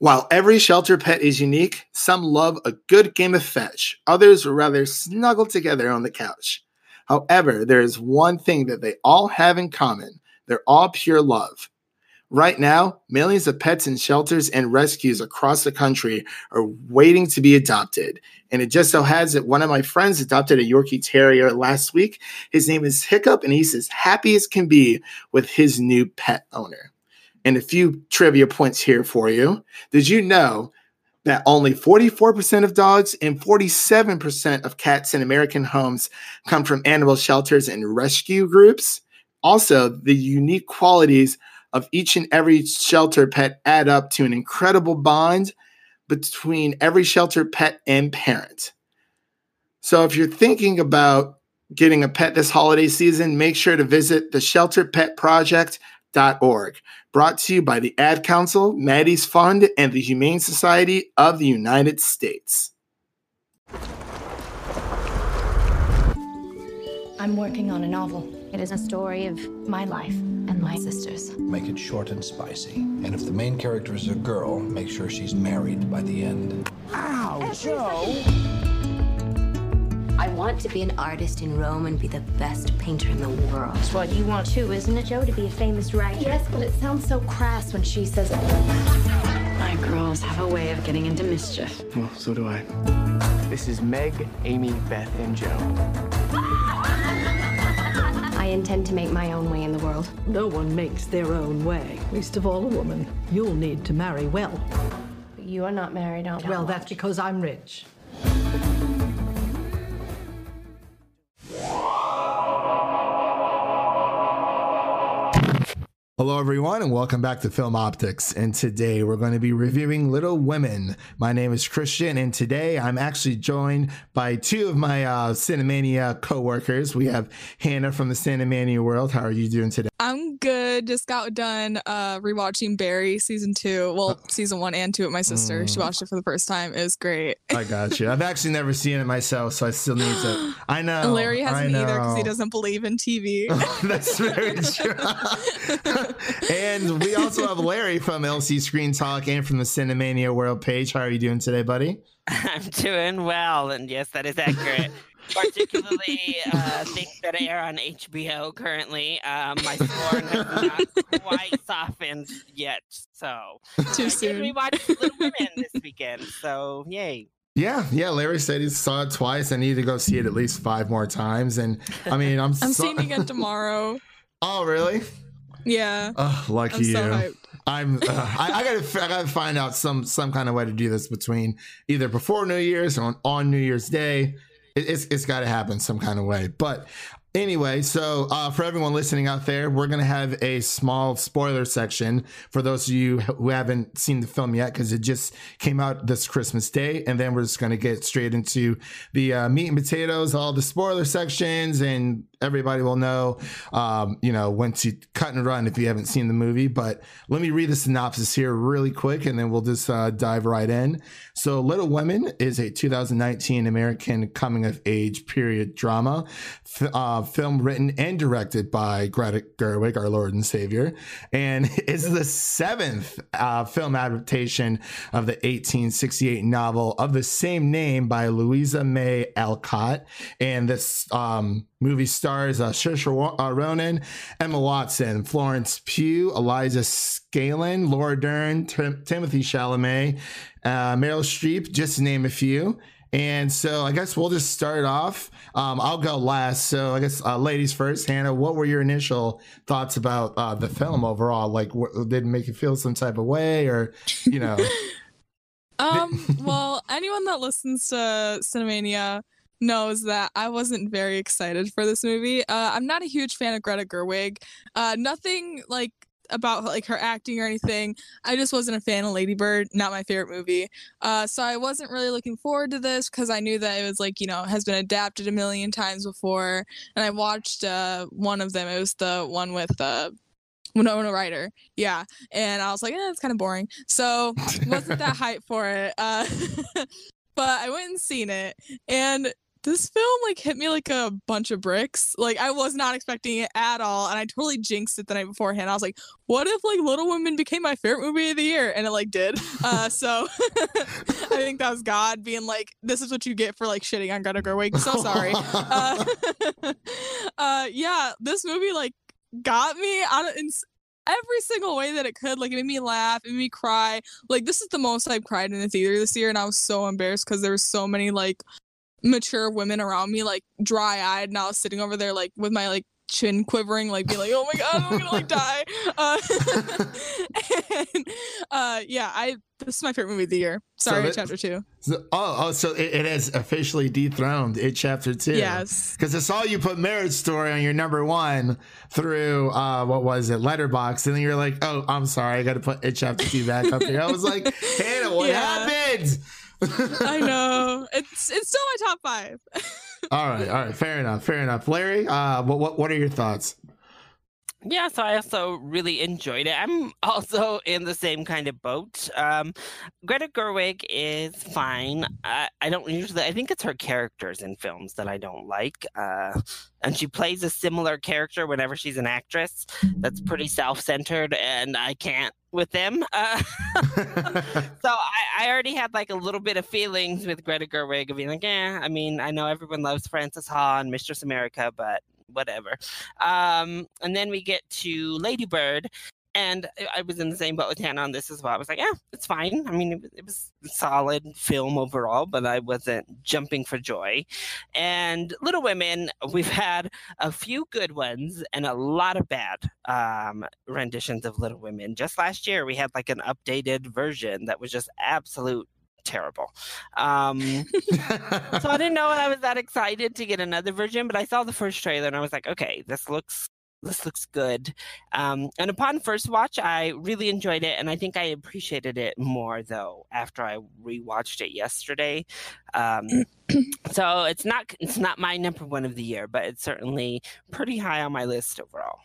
While every shelter pet is unique, some love a good game of fetch. Others would rather snuggle together on the couch. However, there is one thing that they all have in common. They're all pure love. Right now, millions of pets in shelters and rescues across the country are waiting to be adopted. And it just so has that one of my friends adopted a Yorkie Terrier last week. His name is Hiccup, and he's as happy as can be with his new pet owner. And a few trivia points here for you. Did you know that only 44% of dogs and 47% of cats in American homes come from animal shelters and rescue groups? Also, the unique qualities of each and every shelter pet add up to an incredible bond between every shelter pet and parent. So if you're thinking about getting a pet this holiday season, make sure to visit the shelterpetproject.org. Brought to you by the Ad Council, Maddie's Fund, and the Humane Society of the United States. I'm working on a novel. It is a story of my life and my sister's. Make it short and spicy. And if the main character is a girl, make sure she's married by the end. Ow, Jo! I want to be an artist in Rome and be the best painter in the world. That's what you want too, isn't it, Jo? To be a famous writer. Yes, but it sounds so crass when she says it. My girls have a way of getting into mischief. Well, so do I. This is Meg, Amy, Beth, and Jo. I intend to make my own way in the world. No one makes their own way, least of all a woman. You'll need to marry well. But you are not married, aren't you? Well, that's because I'm rich. Hello, everyone, and welcome back to Film Optics. And today we're going to be reviewing Little Women. My name is Christian, and today I'm actually joined by two of my uh, Cinemania co workers. We have Hannah from the Cinemania world. How are you doing today? I'm good. Just got done uh rewatching Barry season two. Well, season one and two with my sister. She watched it for the first time. It was great. I got you. I've actually never seen it myself, so I still need to. I know. Larry hasn't either because he doesn't believe in TV. That's very true. and we also have Larry from LC Screen Talk and from the Cinemania World page. How are you doing today, buddy? I'm doing well, and yes, that is accurate. Particularly uh, things that air on HBO currently. Um, my scorn has not quite softened yet, so Too I soon. did rewatch Little Women this weekend. So yay! Yeah, yeah. Larry said he saw it twice. I need to go see it at least five more times. And I mean, I'm. I'm so- seeing it again tomorrow. Oh, really? Yeah. Oh, lucky I'm you. so hyped. I'm. Uh, I, I gotta. I gotta find out some some kind of way to do this between either before New Year's or on, on New Year's Day. It, it's it's got to happen some kind of way. But anyway, so uh, for everyone listening out there, we're gonna have a small spoiler section for those of you who haven't seen the film yet because it just came out this Christmas Day, and then we're just gonna get straight into the uh, meat and potatoes, all the spoiler sections, and everybody will know, um, you know, when to cut and run if you haven't seen the movie. But let me read the synopsis here really quick, and then we'll just uh, dive right in. So, Little Women is a 2019 American coming of age period drama, f- uh, film written and directed by Greta Gerwig, our Lord and Savior, and is the seventh uh, film adaptation of the 1868 novel of the same name by Louisa May Alcott. And this um, movie stars uh, Saoirse uh, Ronan, Emma Watson, Florence Pugh, Eliza Scanlen, Laura Dern, Tim- Timothy Chalamet, uh, Meryl Streep, just to name a few. And so I guess we'll just start off. Um, I'll go last. So I guess uh, ladies first. Hannah, what were your initial thoughts about uh, the film overall? Like, what, did it make you feel some type of way, or you know? Um, well, anyone that listens to Cinemania knows that I wasn't very excited for this movie. Uh, I'm not a huge fan of Greta Gerwig. Uh, nothing like about like her acting or anything. I just wasn't a fan of Lady Bird, not my favorite movie. Uh, so I wasn't really looking forward to this because I knew that it was like, you know, has been adapted a million times before. And I watched uh, one of them. It was the one with the, uh, Winona Ryder. Yeah. And I was like, eh, it's kind of boring. So wasn't that hype for it. Uh, but I went and seen it. And this film like hit me like a bunch of bricks. Like I was not expecting it at all, and I totally jinxed it the night beforehand. I was like, "What if like Little Women became my favorite movie of the year?" And it like did. Uh, so I think that was God being like, "This is what you get for like shitting on Greta Gerwig." So sorry. uh, uh, yeah, this movie like got me of in every single way that it could. Like it made me laugh, it made me cry. Like this is the most I've cried in the theater this year, and I was so embarrassed because there were so many like mature women around me, like dry eyed, and I was sitting over there like with my like chin quivering, like being like, "Oh my god, I'm gonna like die." Uh, and uh, yeah, I this is my favorite movie of the year. So Sorry, that- chapter two. So- oh, oh, so it, it has officially dethroned it chapter two. Yes. Because I saw you put Marriage Story on your number one through uh what was it, Letterboxd, and then you're like, oh, I'm sorry, I got to put it chapter two back up here. I was like, Hannah, what Yeah. happened? I know it's it's still my top five. all right, all right, fair enough, fair enough. Larry, uh, what what what are your thoughts? Yeah, so I also really enjoyed it. I'm also in the same kind of boat. Um, Greta Gerwig is fine. I, I don't usually. I think it's her characters in films that I don't like. Uh, and she plays a similar character whenever she's an actress. That's pretty self-centered, and I can't with them. Uh, so I, I already had like a little bit of feelings with Greta Gerwig of being like, eh. I mean, I know everyone loves Frances Ha and Mistress America, but whatever. Um, and then we get to Ladybird, and I- was in the same boat with Hannah on this as well. I was like, yeah, it's fine. I mean, it, it was solid film overall, but I wasn't jumping for joy. And Little Women, we've had a few good ones and a lot of bad um, renditions of Little Women. Just last year, we had like an updated version that was just absolute terrible. Um, so I didn't know I was that excited to get another version, but I saw the first trailer and I was like, okay, this looks this looks good. Um, and upon first watch, I really enjoyed it, and I think I appreciated it more though after I rewatched it yesterday. Um, so it's not it's not my number one of the year, but it's certainly pretty high on my list overall.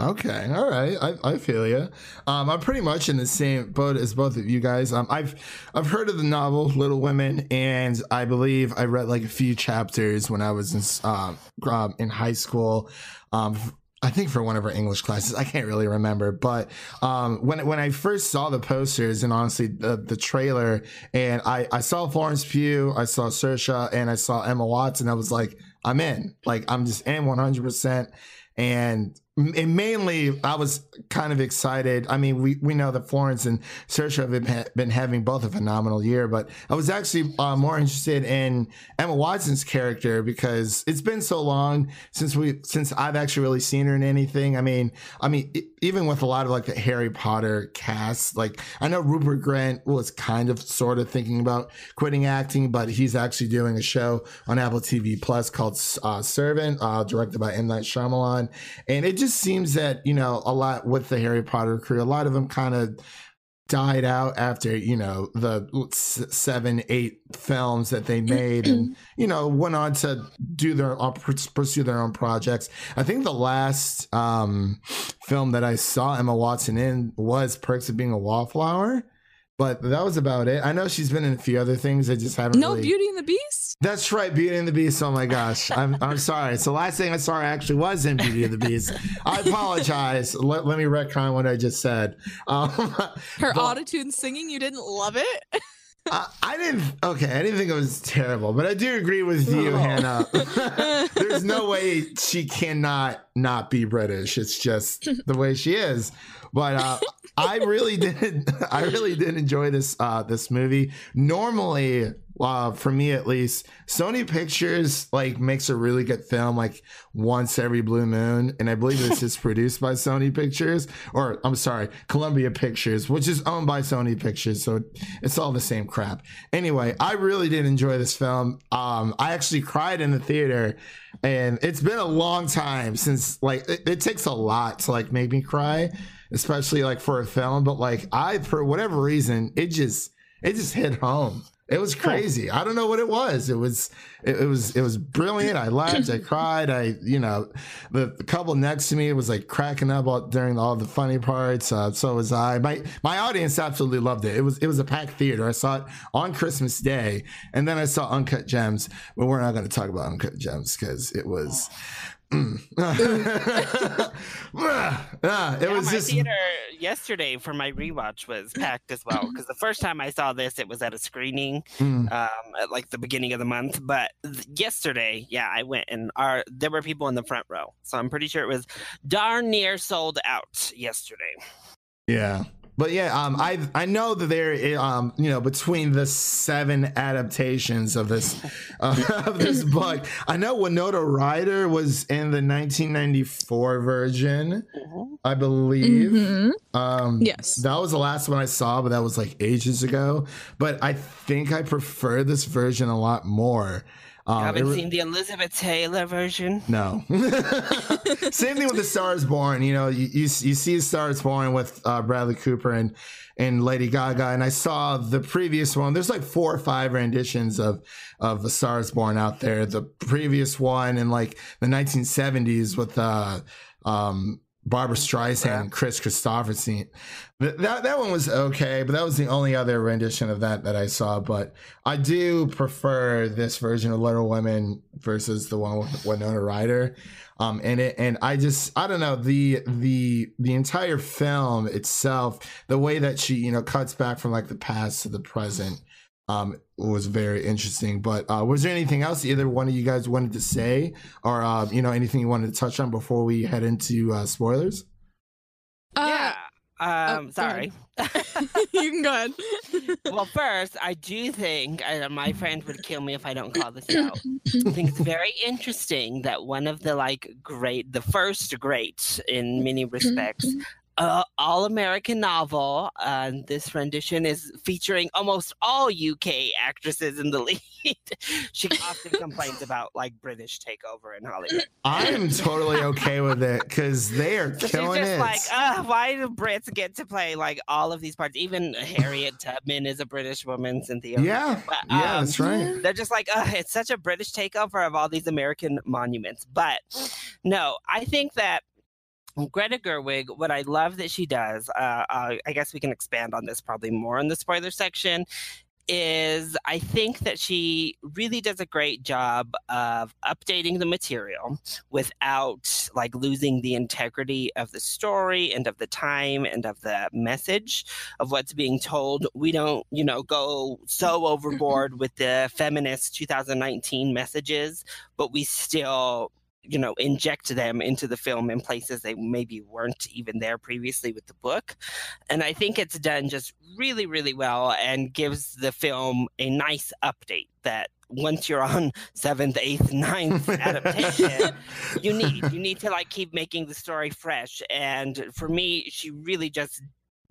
Okay, all right, I, I feel you. Um, I'm pretty much in the same boat as both of you guys. Um, I've I've heard of the novel Little Women, and I believe I read like a few chapters when I was in um, um, in high school. Um, I think for one of our English classes, I can't really remember, but um, when when I first saw the posters and honestly the, the trailer, and I I saw Florence Pugh, I saw Saoirse, and I saw Emma Watson, I was like, I'm in, like I'm just in 100. percent and and mainly I was kind of excited. I mean, we, we know that Florence and Saoirse have been, having both a phenomenal year, but I was actually uh, more interested in Emma Watson's character because it's been so long since we since I've actually really seen her in anything. I mean, I mean, e- even with a lot of like the Harry Potter cast, like I know Rupert Grint was kind of sort of thinking about quitting acting, but he's actually doing a show on Apple TV Plus called uh, Servant, uh, directed by M Night Shyamalan, and it just seems that you know a lot with the Harry Potter crew, a lot of them kind of died out after you know the seven eight films that they made and you know went on to do their pursue their own projects. I think the last um film that i saw emma watson in was perks of being a wallflower but that was about it i know she's been in a few other things i just haven't No really Beauty and the Beast. that's right, Beauty and the Beast. Oh my gosh, I'm I'm sorry. So the last thing I saw her actually was in Beauty and the Beast. I apologize. Let, let me retcon what I just said. Um, Her but autotune singing, you didn't love it. I, I didn't. Okay, I didn't think it was terrible, but I do agree with you, Oh. Hannah. There's no way she cannot not be British. It's just the way she is. But uh, I really did. I really did enjoy this uh, this movie. Normally, uh, for me at least, Sony Pictures like makes a really good film like once every blue moon, and I believe this is produced by Sony Pictures, or I'm sorry, Columbia Pictures, which is owned by Sony Pictures, so it's all the same crap. Anyway, I really did enjoy this film. Um, I actually cried in the theater, and it's been a long time since like it, it takes a lot to like make me cry, especially like for a film. But like I, for whatever reason, it just it just hit home. It was crazy. I don't know what it was. It was it, it was it was brilliant. I laughed, I cried. I you know the, the couple next to me was like cracking up all, during all the funny parts. Uh, so was I. My my audience absolutely loved it. It was it was a packed theater. I saw it on Christmas Day, and then I saw Uncut Gems. But we're not going to talk about Uncut Gems because it was. Mm. It yeah, was my just theater yesterday for my rewatch was packed as well because the first time I saw this, it was at a screening Mm. um, at like the beginning of the month. But th- yesterday, yeah, I went and our there were people in the front row, so I'm pretty sure it was darn near sold out yesterday. Yeah. But yeah, um, I I know that there, um, you know, between the seven adaptations of this uh, of this book, I know Winona Ryder was in the 1994 version, I believe. Mhm. Um, Yes. that was the last one I saw, but that was like ages ago. But I think I prefer this version a lot more. You Um, haven't it seen the Elizabeth Taylor version? no. Same thing with the Stars Born. You know, you you, you see Stars Born with uh, Bradley Cooper and and Lady Gaga, and I saw the previous one. There's like four or five renditions of of the Stars Born out there. The previous one in like the 1970s with uh, um, Barbra Streisand and Kris Kristofferson. Th- That that one was okay, but that was the only other rendition of that that I saw. But I do prefer this version of Little Women versus the one with Winona Ryder. Um, and it and I just I don't know the the the entire film itself, the way that she you know cuts back from like the past to the present, um, was very interesting. But uh, was there anything else either one of you guys wanted to say, or uh, you know anything you wanted to touch on before we head into uh, spoilers? yeah. Um, go sorry. you can go ahead. well, first, I do think uh, my friend would kill me if I don't call this out. I think it's very interesting that one of the like great, the first great in many respects, uh, all American novel. Uh, this rendition is featuring almost all UK actresses in the lead. she often complains about like British takeover in Hollywood. I'm totally okay with it because they are So she's killing just it. like, uh, why do Brits get to play like all of these parts? Even Harriet Tubman is a British woman, Cynthia. yeah, But, yeah, um, that's right. They're just like, uh, it's such a British takeover of all these American monuments. But no, I think that Greta Gerwig, what I love that she does, uh, uh, I guess we can expand on this probably more in the spoiler section, is I think that she really does a great job of updating the material without like losing the integrity of the story and of the time and of the message of what's being told. We don't, you know, go so overboard with the feminist 2019 messages, but we still you know inject them into the film in places they maybe weren't even there previously with the book. And i think it's done just really really well and gives the film a nice update that once you're on seventh eighth ninth adaptation you need you need to like keep making the story fresh. And for me she really just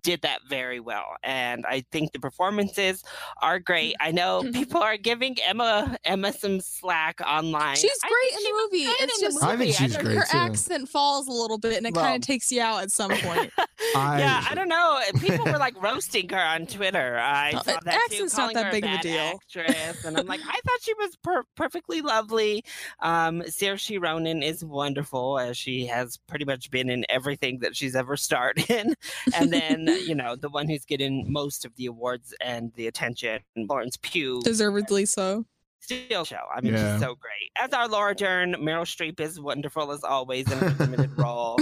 did that very well and i think the performances are great i know people are giving emma emma some slack online She's great in she the movie. It's in the just I think she's don't- great her too. accent falls a little bit and it Well- kind of takes you out at some point. I- yeah, I don't know. People were like roasting her on Twitter. I saw that too, accent's not that her big of a deal. Actress, and I'm like, I thought she was per- perfectly lovely. Um, Saoirse Ronan is wonderful, as she has pretty much been in everything that she's ever starred in. And then, you know, the one who's getting most of the awards and the attention, Florence Pugh, Deservedly so. still show. I mean, Yeah. she's so great. As our Laura Dern, Meryl Streep is wonderful as always in a limited role.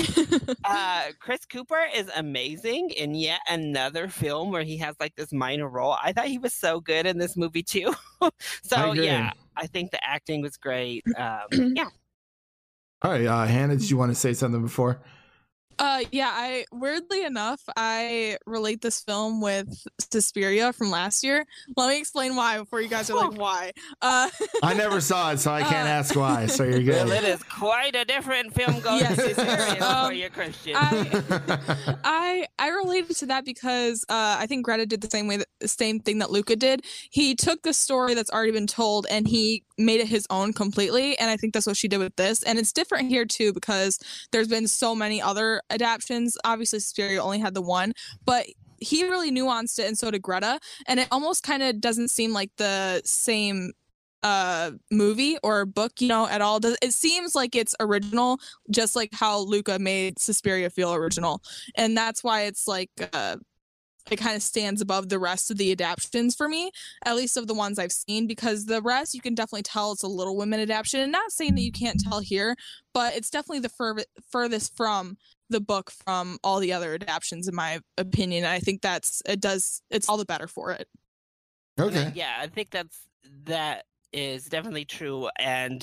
Uh, Chris Cooper is amazing in yet another film where he has like this minor role. I thought he was so good in this movie too. so agree. yeah, I think the acting was great. Um, yeah, All right, uh, Hannah, did you want to say something before? Uh, yeah, I weirdly enough, I relate this film with Suspiria from last year. Let me explain why before you guys are like, why? Uh, I never saw it, so I can't Uh, ask why. So you're good. well, it good. is quite a different film going Yes, to it is. serious for Um, you, Christian. I- I I related to that because uh, I think Greta did the same way, that, the same thing that Luca did. He took the story that's already been told and he made it his own completely, and I think that's what she did with this. And it's different here too because there's been so many other adaptations. Obviously, Suspiria only had the one, but he really nuanced it, and so did Greta. And it almost kind of doesn't seem like the same uh movie or book you know at all it seems like it's original just like how luca made suspiria feel original and that's why it's like uh it kind of stands above the rest of the adaptations for me at least of the ones i've seen because the rest you can definitely tell it's a little women adaptation and not saying that you can't tell here but it's definitely the fur- furthest from the book from all the other adaptations in my opinion i think that's it does it's all the better for it Okay. Yeah, I think that's that is definitely true. And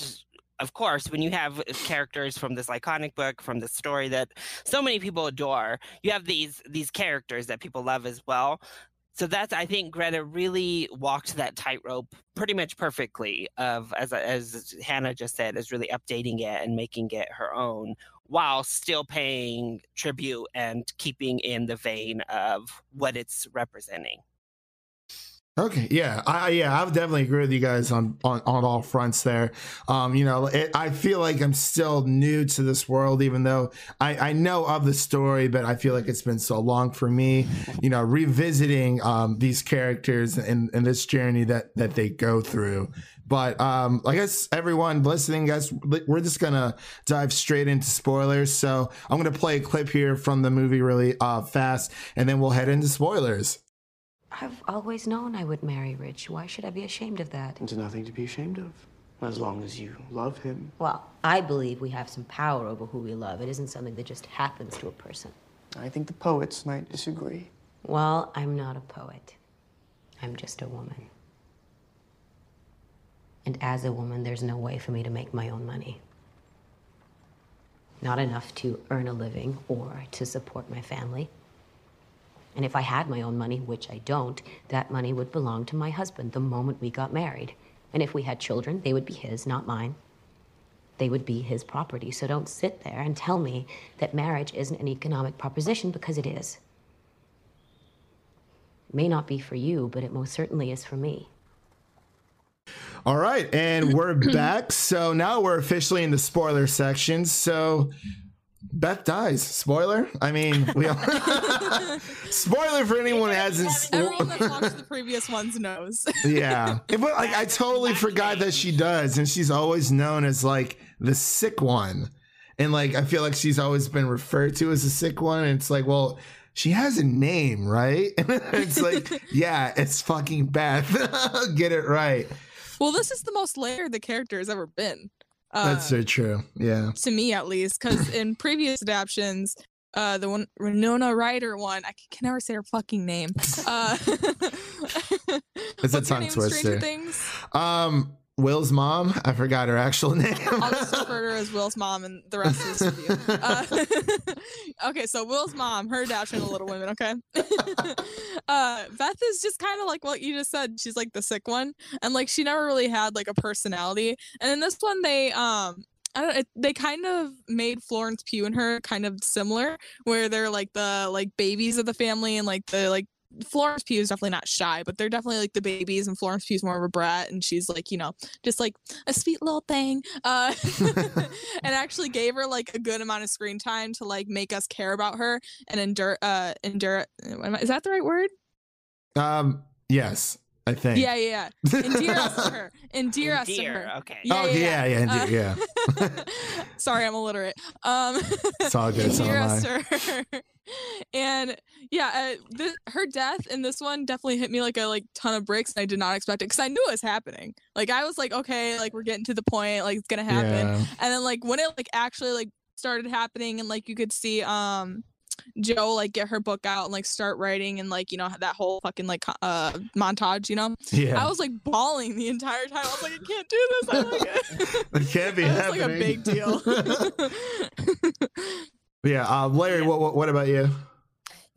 of course, when you have uh, characters from this iconic book, from the story that so many people adore, you have these these characters that people love as well. So that's I think Greta really walked that tightrope pretty much perfectly. Of as as Hannah just said, is really updating it and making it her own, while still paying tribute and keeping in the vein of what it's representing. Okay, yeah, I yeah, I would definitely agree with you guys on on, on all fronts there. Um, you know, it, I feel like I'm still new to this world, even though I I know of the story, but I feel like it's been so long for me. You know, revisiting um these characters and and this journey that that they go through. But um, I guess everyone listening, guys, we're just gonna dive straight into spoilers. So I'm gonna play a clip here from the movie really uh, fast, and then we'll head into spoilers. I've always known I would marry Rich. Why should I be ashamed of that? There's nothing to be ashamed of, as long as you love him. Well, I believe we have some power over who we love. It isn't something that just happens to a person. I think the poets might disagree. Well, I'm not a poet. I'm just a woman. And as a woman, there's no way for me to make my own money. Not enough to earn a living or to support my family. And if I had my own money, which I don't, that money would belong to my husband the moment we got married. And if we had children, they would be his, not mine. They would be his property. So don't sit there and tell me that marriage isn't an economic proposition because it is. It may not be for you, but it most certainly is for me. All right, and we're back. So now we're officially in the spoiler section. So Beth dies. Spoiler. I mean, we all spoiler for anyone who hasn't. everyone that's watched the previous ones knows yeah, but like I totally forgot that she does, and she's always known as like the sick one, and like I feel like she's always been referred to as a sick one, and it's like, well, she has a name, right? it's like, yeah, it's fucking Beth. Get it right. well this is the most layered the character has ever been uh, That's so true. Yeah. to me at least because in previous adaptions uh the one Renona Ryder one I can never say her fucking name uh It's a tongue in Stranger twister. Things Um, Will's mom. I forgot her actual name. I'll just refer to her as Will's mom and the rest of this review. Uh, okay, so Will's mom, her dash adaptation of Little Women. Okay, uh, Beth is just kind of like what you just said. She's like the sick one, and like she never really had like a personality. And in this one, they um. It, they kind of made Florence Pugh and her kind of similar, where they're like the like babies of the family, and like the like Florence Pugh is definitely not shy, but they're definitely like the babies, and Florence Pugh's more of a brat, and she's like, you know, just like a sweet little thing. Uh, and actually gave her like a good amount of screen time to like make us care about her and endure. Uh, endure. I- Is that the right word? Um, yes, I think. Yeah, yeah, yeah. Endear us to her. Endear, us to her. okay. Yeah, oh, yeah, yeah, Uh, yeah. Sorry, I'm illiterate. Um, It's all good. So endear am us I. to her. And yeah, uh, this, her death in this one definitely hit me like a like ton of bricks, and I did not expect it because I knew it was happening. Like I was like, okay, like we're getting to the point, like it's gonna happen. Yeah. And then like when it like actually like started happening, and like you could see um Jo like get her book out and like start writing and like you know that whole fucking like uh montage, you know. Yeah. I was like bawling the entire time. I was like, I can't do this. I like it. It can't be It was like a big deal. yeah. Uh, Larry, what, what what about you?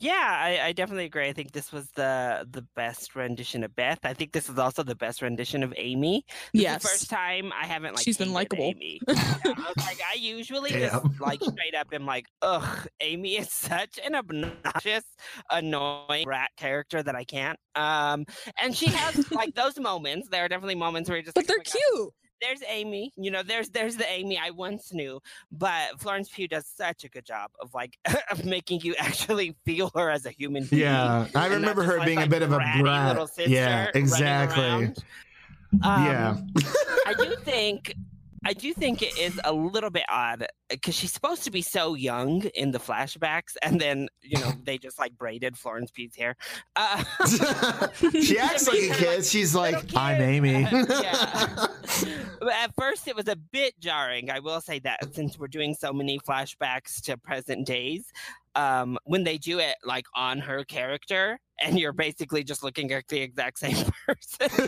Yeah, I, I definitely agree. I think this was the the best rendition of Beth. I think this is also the best rendition of Amy. This is Yes. the first time I haven't like She's been likable. Amy. I was like, I usually just Damn. like straight up am like, ugh, Amy is such an obnoxious, annoying rat character that I can't. Um, and she has like those moments. There are definitely moments where you're just but like, they're "Oh my God, cute. There's Amy. You know, there's there's the Amy I once knew, but Florence Pugh does such a good job of like of making you actually feel her as a human being. Yeah, I and remember her like- being a bit of a brat. little sister Yeah, exactly. around. yeah. Um, I do think I do think it is a little bit odd because she's supposed to be so young in the flashbacks, and then you know they just like braided Florence Pugh's hair. Uh, she acts like a kid. She's like, I'm Amy. yeah. But At first, it was a bit jarring. I will say that since we're doing so many flashbacks to present days, um, when they do it like on her character, and you're basically just looking at the exact same person.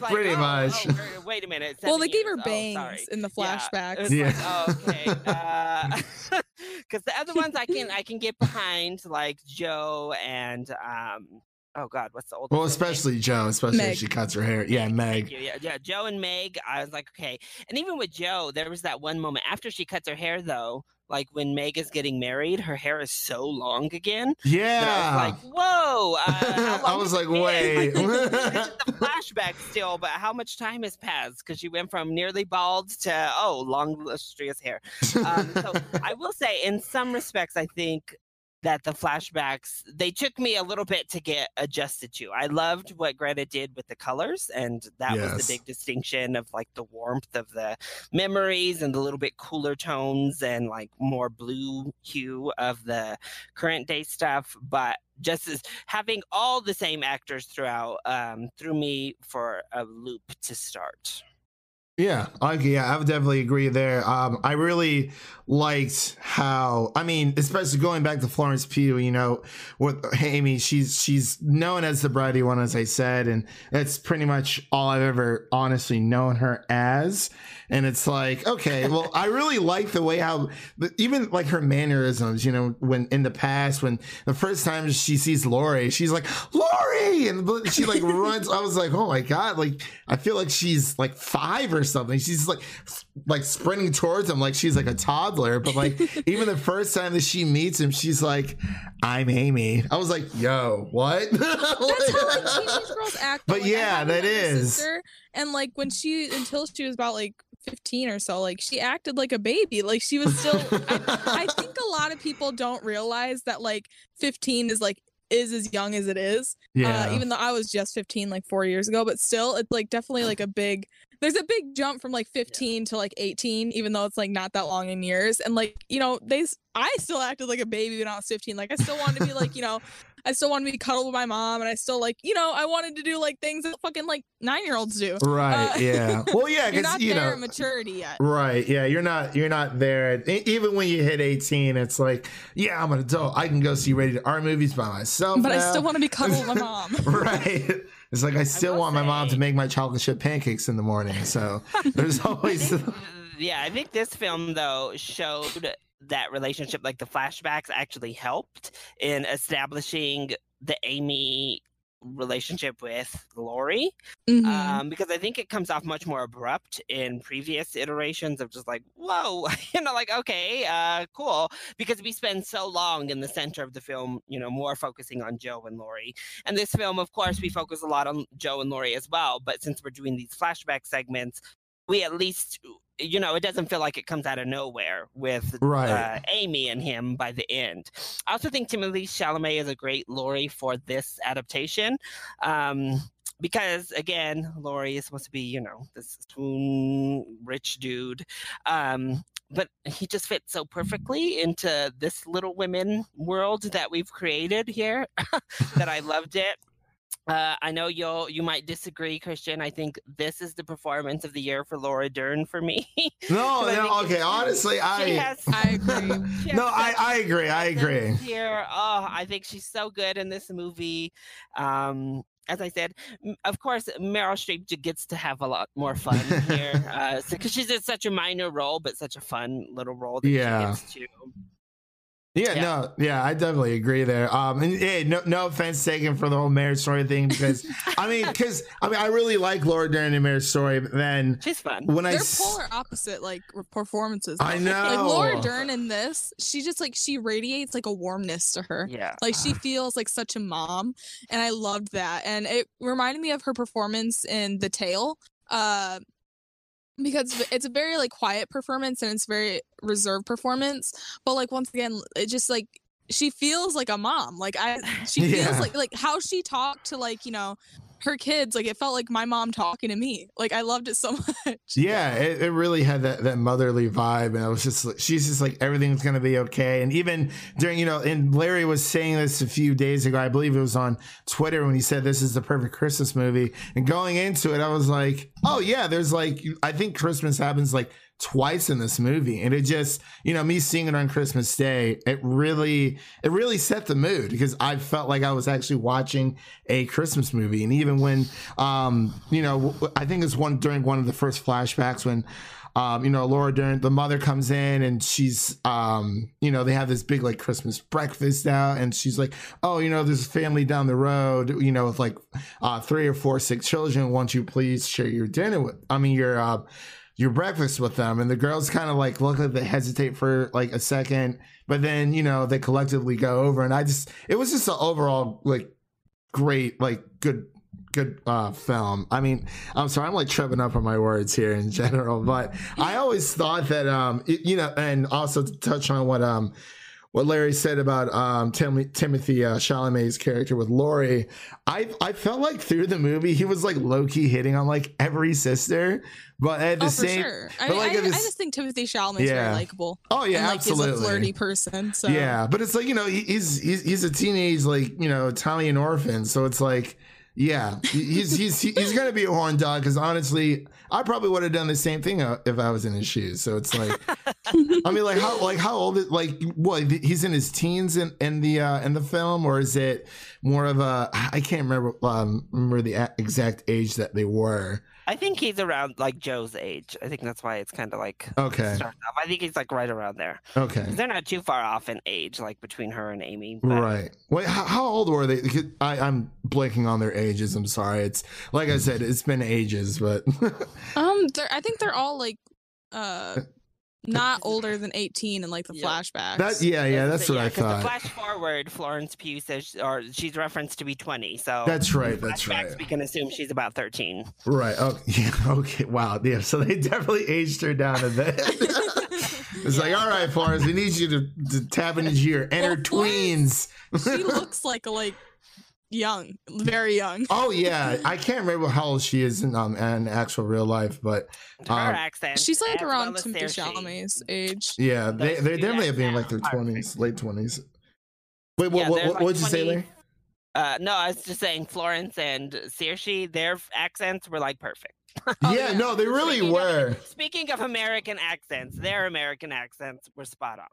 Like, Pretty "Oh, much. oh, wait a minute. Well, they gave her years. Oh, bangs sorry. in the Yeah, flashbacks. It's Yeah. like, oh, okay. Because the other ones I can I can get behind, like Jo and um. Oh God, what's the old? well, especially Jo, especially if she cuts her hair. Yeah, Meg. Yeah, yeah, Jo and Meg. I was like, okay. And even with Jo, there was that one moment after she cuts her hair, though. Like when Meg is getting married, her hair is so long again. Yeah. I was like, whoa. Uh, I was like, been? wait. this the flashback still, but how much time has passed? Because she went from nearly bald to oh, long lustrous hair. Um, so I will say, in some respects, I think that the flashbacks they took me a little bit to get adjusted to. I loved what Greta did with the colors, and that was the big distinction of like the warmth of the memories and the little bit cooler tones and like more blue hue of the current day stuff. But just as having all the same actors throughout um, threw me for a loop to start. Yeah, I, yeah, I would definitely agree there. Um, I really liked how, I mean, especially going back to Florence Pugh, you know, with Amy, she's she's known as the bratty one, as I said, and that's pretty much all I've ever honestly known her as. And it's like, okay, well, I really like the way how, even like her mannerisms, you know, when in the past, when the first time she sees Laurie, she's like, Laurie, and she like runs. I was like, oh my god, like I feel like she's like five or something. She's like, like sprinting towards him like she's like a toddler. But like even the first time that she meets him, she's like, I'm Amy. I was like, yo, what? That's how like teenage girls act. But Like, yeah, that is. sister, and like when she until she was about like 15 or so, like she acted like a baby. Like she was still. I, I think a lot of people don't realize that like 15 is like is as young as it is. Yeah. Uh, even though I was just 15 like four years ago, but still, it's like definitely like a big. There's a big jump from like 15 to like 18, even though it's like not that long in years. And like you know, they I still acted like a baby when I was 15. Like I still wanted to be like you know. I still wanted to be cuddled with my mom, and I still like, you know, I wanted to do like things that fucking like nine year olds do. Right. Uh, yeah. Well, yeah, you're because not you there know. at maturity yet. Right. Yeah. You're not. You're not there. e- Even when you hit 18, it's like, yeah, I'm an adult. I can go see rated R movies by myself. But I still want to be cuddled with my mom. right. It's like I still will want my mom to make my chocolate chip pancakes in the morning. So there's always. yeah, I think this film though showed that relationship, like the flashbacks, actually helped in establishing the Amy relationship with Laurie. Mhm. Um, because I think it comes off much more abrupt in previous iterations of just like, whoa, you know, like okay, uh, cool. Because we spend so long in the center of the film, you know, more focusing on Jo and Laurie. And this film, of course, we focus a lot on Jo and Laurie as well. But since we're doing these flashback segments, we at least you know it doesn't feel like it comes out of nowhere with Right. uh, amy and him by the end i also think timothy chalamet is a great Laurie for this adaptation um because again Laurie is supposed to be you know this swoon rich dude um but he just fits so perfectly into this little women world that we've created here that i loved it uh, I know you'll you might disagree, Christian. I think this is the performance of the year for Laura Dern for me. No, 'Cause I no, think okay. Honestly, she I. has, I agree. No, I, I agree. I agree. Here, oh, I think she's so good in this movie. Um, as I said, of course, Meryl Streep gets to have a lot more fun here because she's in such a minor role, but such a fun little role that Yeah. she gets to. Yeah, Yeah. no, yeah, I definitely agree there. Um, and hey, no, no offense taken for the whole marriage story thing because I mean, because I mean, I really like Laura Dern in Marriage Story, but then She's fun. when I They're s- polar opposite like r- performances. I know, Like. Laura Dern in this, she just like she radiates like a warmness to her. Yeah. Like she feels like such a mom, and I loved that. And it reminded me of her performance in The Tale. Uh, because it's a very like quiet performance and it's very reserved performance but like once again it just like she feels like a mom like i she Yeah. feels like like how she talked to like you know her kids like it felt like my mom talking to me like i loved it so much Yeah, it, it really had that, that motherly vibe, and I was just she's just like everything's gonna be okay. And even during, you know, and Larry was saying this a few days ago. I believe it was on Twitter when he said this is the perfect Christmas movie. And going into it, I was like, oh yeah, there's like I think Christmas happens like twice in this movie and it just you know me seeing it on christmas day it really it really set the mood because i felt like i was actually watching a christmas movie and even when um you know i think it's one during one of the first flashbacks when um, you know, Laura Dern, the mother comes in and she's, um, you know, they have this big like Christmas breakfast out, and she's like, "Oh, you know, there's a family down the road, you know, with like uh, three or four sick children. Won't you please share your dinner with? I mean, your uh, your breakfast with them?" And the girls kind of like look like they hesitate for like a second, but then you know they collectively go over, and I just, it was just an overall like great, like good good uh film i mean i'm sorry i'm like tripping up on my words here in general but i always thought that um it- you know and also to touch on what um what Larry said about um, Tim- Timothy uh, Chalamet's character with Laurie, I I felt like through the movie he was like low key hitting on like every sister, but at the oh same, sure i, but like I, the I just think timothy chalamet's Yeah. very likable Oh, yeah, and, like absolutely. he's a flirty person so Yeah, but it's like you know he- he's he's he's a teenage like you know Italian orphan, so it's like yeah he- he's he's he's gonna be a horn dog because honestly I probably would have done the same thing uh, if I was in his shoes. So it's like I mean like how like how old is like what he's in his teens in in the uh in the film or is it more of a I can't remember um remember the exact age that they were. I think he's around like Jo's age. I think that's why it's kind of like Okay. off. I think he's like right around there. Okay, They're not too far off in age, like between her and Amy. But Right. Wait, how, how old were they? I, I'm blanking on their ages. I'm sorry. It's like I said, it's been ages, but Um, they're, I think they're all like, uh, not older than eighteen in like the flashbacks. that yeah, yeah, that's So, what yeah, I 'cause The thought. flash forward, Florence Pugh says, or she's referenced to be 20. So That's right, that's right. We can assume she's about 13. Right. Oh, yeah. Okay. Wow. Yeah. So they definitely aged her down a bit. it's like, all right, Florence, we need you to, to tap into your inner tweens. she looks like like young, very young. Oh yeah, I can't remember how old she is in um in actual real life, but Her um, accent. She's like as around well as Timothy Chalamet's age. yeah, they they two definitely have been like their twenties, late twenties. Wait, what Yeah, what they're what like would you say there? Uh, no, I was just saying Florence and Saoirse, their accents were like perfect. yeah, no, they really Speaking of- were. Speaking of American accents, their American accents were spot on.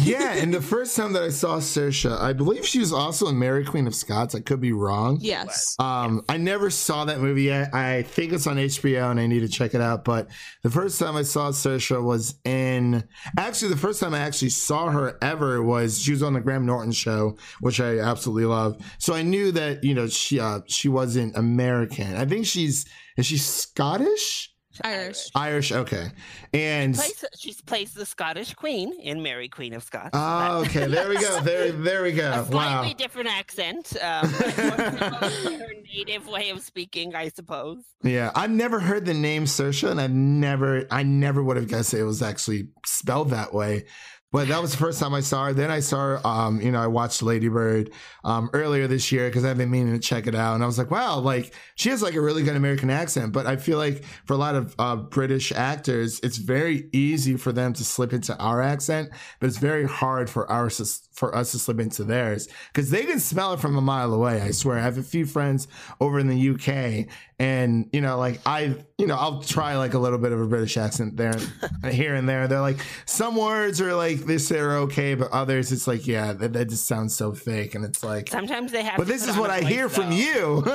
Yeah, and the first time that I saw Saoirse, I believe she was also in Mary Queen of Scots. I could be wrong. Yes. Um, I never saw that movie yet. I think it's on HBO and I need to check it out. But the first time I saw Saoirse was in actually the first time I actually saw her ever was she was on the Graham Norton show, which I absolutely love. So I knew that you know she uh, she wasn't American. I think she's is she Scottish? Irish. Irish, okay. And Plays, she's plays the Scottish Queen in Mary Queen of Scots. oh, okay, there we go. There, there we go. a slightly Wow. different accent. Um, her native way of speaking, I suppose. Yeah, I've never heard the name Saoirse, and I've never, I never would have guessed it was actually spelled that way. But that was the first time I saw her. Then I saw her, um, you know, I watched Lady Bird um, earlier this year because I've been meaning to check it out. And I was like, wow, like she has like a really good American accent. But I feel like for a lot of uh, British actors, it's very easy for them to slip into our accent, but it's very hard for our for us to slip into theirs because they can smell it from a mile away. I swear. I have a few friends over in the UK, and you know, like I, you know, I'll try like a little bit of a British accent there, here and there. They're like some words are like this are okay, but others it's like yeah, that, that just sounds so fake, and it's like. Sometimes they have. But this is what I hear from you.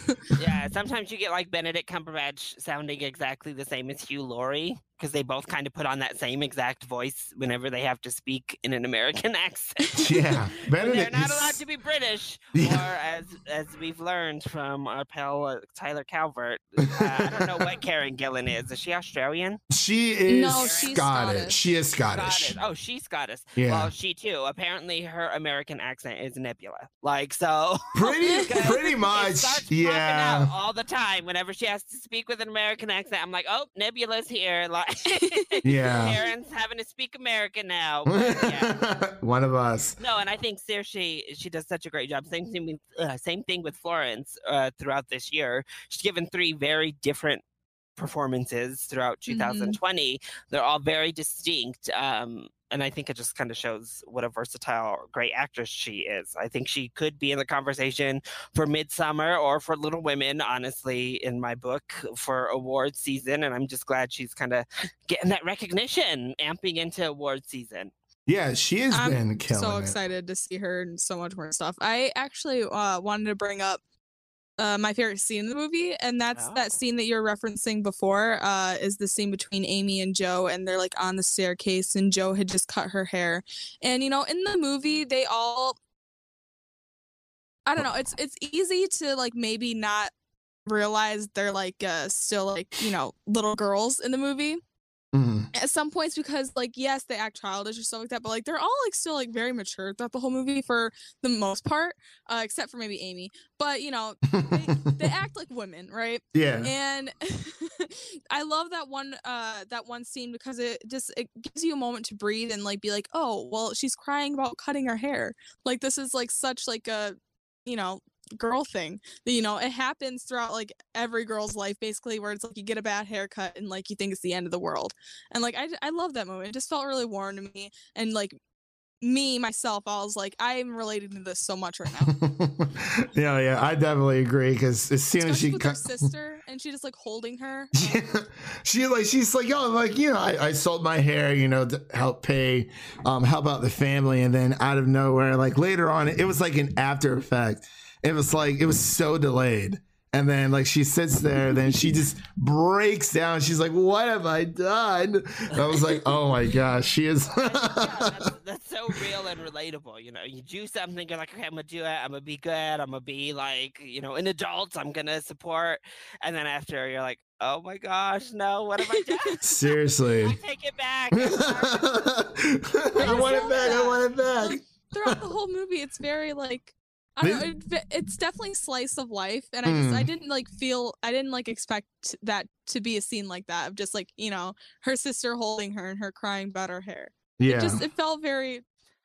yeah, sometimes you get like Benedict Cumberbatch sounding exactly the same as Hugh Laurie because they both kind of put on that same exact voice whenever they have to speak in an American accent. yeah, When they're not allowed to be British, Yeah. or as as we've learned from our pal uh, Tyler Calvert, uh, I don't know what Karen Gillan is. Is she Australian? She is No, she's Scottish. Scottish. She is Scottish. Scottish. Oh, she's Scottish. Yeah. Well, she too. Apparently, her American accent is Nebula. Like so. Pretty, pretty much. Yeah. out all the time. Whenever she has to speak with an American accent, I'm like, oh, Nebula's here. Like, Yeah. Karen's having to speak American now. Yeah. One of us. No, and I think Saoirse she does such a great job. Same thing with uh, same thing with Florence uh, throughout this year. She's given three very different performances throughout 2020. They're all very distinct. Um, and I think it just kind of shows what a versatile, great actress she is. I think she could be in the conversation for Midsommar or for Little Women, honestly, in my book for award season. And I'm just glad she's kind of getting that recognition, amping into award season. Yeah, she has I'm been killing so it. excited to see her and so much more stuff. I actually uh, wanted to bring up uh, my favorite scene in the movie, and that's Oh. that scene that you're referencing before. Uh, is the scene between Amy and Jo, and they're like on the staircase, and Jo had just cut her hair, and you know, in the movie, they all. I don't know. It's it's easy to like maybe not realize they're like uh still like you know little girls in the movie Mhm. at some points because like yes they act childish or stuff like that but like they're all like still like very mature throughout the whole movie for the most part uh except for maybe amy but you know they, they act like women right Yeah. and i love that one uh that one scene because it just it gives you a moment to breathe and like be like oh well she's crying about cutting her hair like this is like such like a you know girl thing you know it happens throughout like every girl's life basically where it's like you get a bad haircut and like you think it's the end of the world. And like i, I love that moment it just felt really warm to me and like me myself i was like i'm related to this so much right now. Yeah, yeah, I definitely agree because as soon as she with her sister and she just like holding her she like she's like oh like you know I, I sold my hair you know to help pay um help out the family and then out of nowhere like later on it was like an after effect it was like it was so delayed and then like she sits there then she just breaks down she's like what have i done i was like oh my gosh she is that's, that's so real and relatable. You know, you do something, you're like, okay, I'm gonna do it. I'm gonna be good. I'm gonna be like, you know, an adult. I'm gonna support. And then after, you're like, oh my gosh, no, what have I done? seriously I take it back. i want it back i want it back throughout the whole movie it's very like I don't know, it, it's definitely slice of life and i just i Mm. didn't like feel i didn't like expect that to be a scene like that of just like you know her sister holding her and her crying about her hair yeah it just it felt very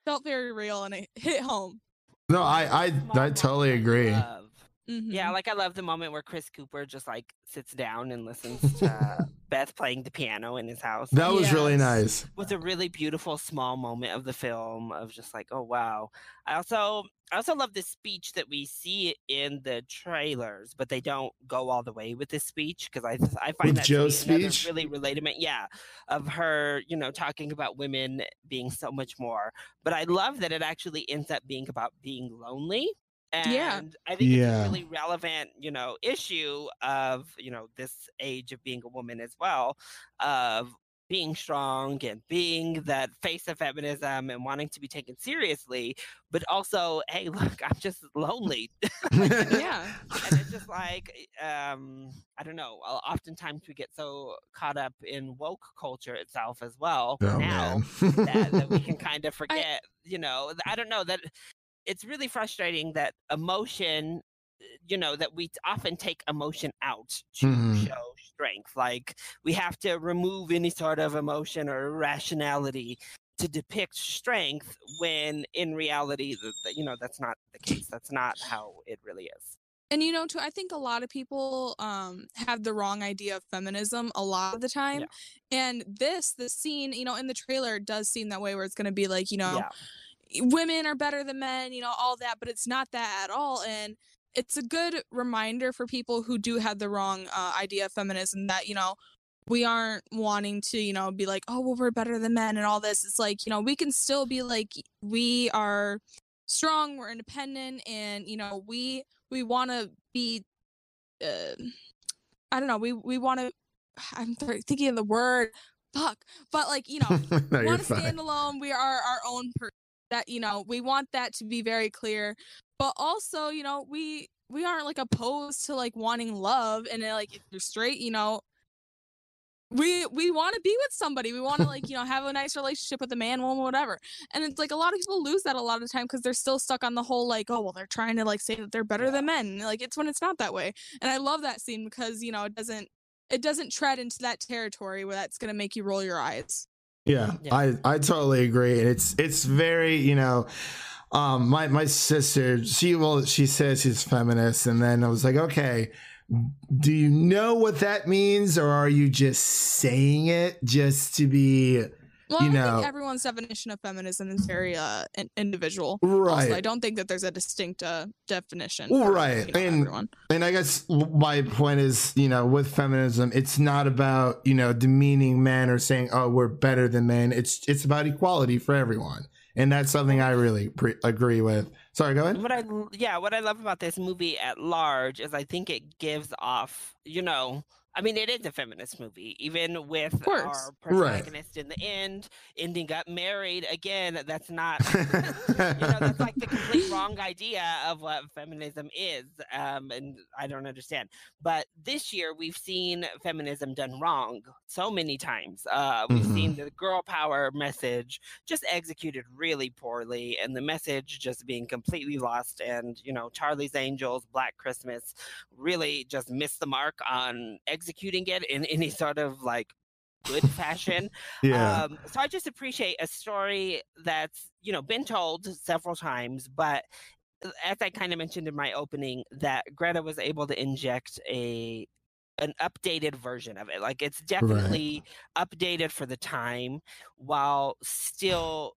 felt very real and it hit home no i i, I totally agree Love. Mhm. Yeah, like I love the moment where Chris Cooper just like sits down and listens to Beth playing the piano in his house. that was really nice. Was a really beautiful small moment of the film of just like oh wow. I also i also love the speech that we see in the trailers but they don't go all the way with this speech because i i find With that Jo's to be another speech? really relatable yeah of her you know talking about women being so much more. But i love that it actually ends up being about being lonely and Yeah. I think it's a really relevant, you know, issue of, you know, this age of being a woman as well, of being strong and being that face of feminism and wanting to be taken seriously, but also, hey, look, I'm just lonely. yeah and it's just like, um, I don't know. o- Oftentimes we get so caught up in woke culture itself as well oh now that, that we can kind of forget, you know, I don't know that it's really frustrating that emotion, uh, you know, that we often take emotion out to Mhm. show strength. Like we have to remove any sort of emotion or irrationality to depict strength when in reality, th- th- you know, that's not the case. That's not how it really is. and you know too i think a lot of people um have the wrong idea of feminism a lot of the time and this the scene you know in the trailer does seem that way where it's going to be like you know Yeah. Women are better than men, you know, all that, but it's not that at all. And it's a good reminder for people who do have the wrong uh, idea of feminism that, you know, we aren't wanting to, you know, be like, oh, well, we're better than men and all this. It's like, you know, we can still be like, we are strong, we're independent, and, you know, we, we want to be, uh, I don't know, we, we want to, I'm thinking of the word, fuck, but like, you know, no, want to stand alone. We are our own person. That you know, we want that to be very clear. But also, you know, we we aren't like opposed to like wanting love and like if you're straight, you know, we we want to be with somebody. We want to like you know have a nice relationship with a man, woman, whatever. And it's like a lot of people lose that a lot of the time because they're still stuck on the whole like oh well they're trying to like say that they're better than men. Like it's when it's not that way. And I love that scene because you know it doesn't it doesn't tread into that territory where that's gonna make you roll your eyes. Yeah, I I totally agree. And it's it's very you know. Um, my my sister, she will. She says she's feminist, and then I was like, okay, do you know what that means, or are you just saying it just to be, Well, you I know? think everyone's definition of feminism is very uh individual. Right. Also, I don't think that there's a distinct uh definition. Well, for, right, you know, and everyone. and I guess my point is, you know, with feminism, it's not about you know demeaning men or saying, oh, we're better than men. It's it's about equality for everyone, and that's something I really pre- agree with. Sorry, go ahead. What I l- yeah, what I love about this movie at large is I think it gives off, you know, I mean it is a feminist movie, even with course. our Right. protagonist in the end ending up married again. That's not, you know, that's like the complete wrong idea of what feminism is, um, and I don't understand. But this year we've seen feminism done wrong so many times. Uh, we've seen the girl power message just executed really poorly, and the message just being completely lost. And you know, Charlie's Angels, Black Christmas, really just missed the mark on executing it in any sort of like good fashion. Yeah. Um, so I just appreciate a story that's you know been told several times, but uh, as I kind of mentioned in my opening, that Greta was able to inject a an updated version of it. Like it's definitely updated for the time while still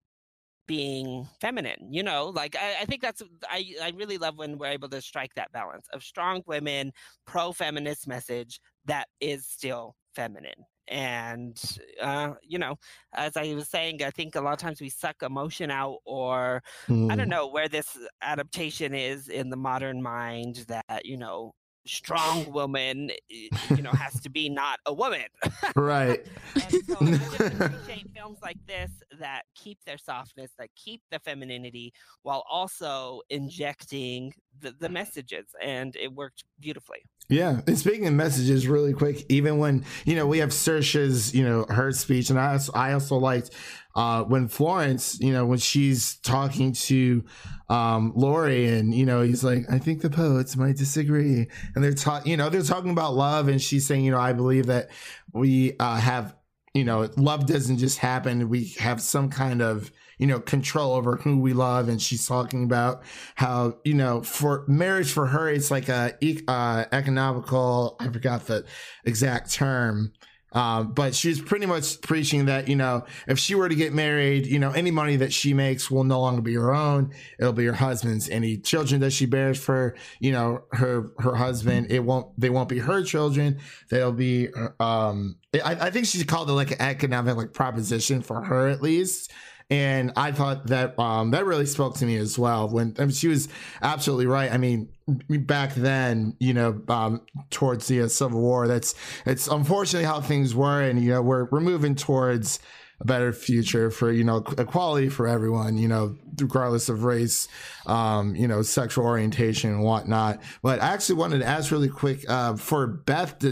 being feminine you know like I, I think that's I, I really love when we're able to strike that balance of strong women pro-feminist message that is still feminine and uh, you know as i was saying i think a lot of times we suck emotion out or i Mm. don't know where this adaptation is in the modern mind that you know strong woman you know has to be not a woman right. and so I appreciate films like this that keep their softness, that keep the femininity, while also injecting the, the messages, and it worked beautifully. Yeah, and speaking of messages, really quick, even when you know we have Saoirse's, you know, her speech, and I also, I also liked uh, when Florence, you know, when she's talking to um, Laurie, and you know, he's like, I think the poets might disagree, and they're talking, you know, they're talking about love, and she's saying, you know, I believe that we uh, have, you know, love doesn't just happen; we have some kind of you know control over who we love and she's talking about how you know for marriage for her it's like a uh, economical i forgot the exact term um, but she's pretty much preaching that you know if she were to get married you know any money that she makes will no longer be her own. It'll be her husband's. Any children that she bears for you know her her husband it won't they won't be her children. They'll be um i, I think she called it like an economic like proposition for her at least and I thought that um, that really spoke to me as well. When I mean, she was absolutely right. I mean, back then, you know, um, towards the uh, Civil War, that's it's unfortunately how things were, and you know, we're we're moving towards a better future for you know equality for everyone. You know, regardless of race, um, you know, sexual orientation and whatnot. But I actually wanted to ask really quick uh, for Beth.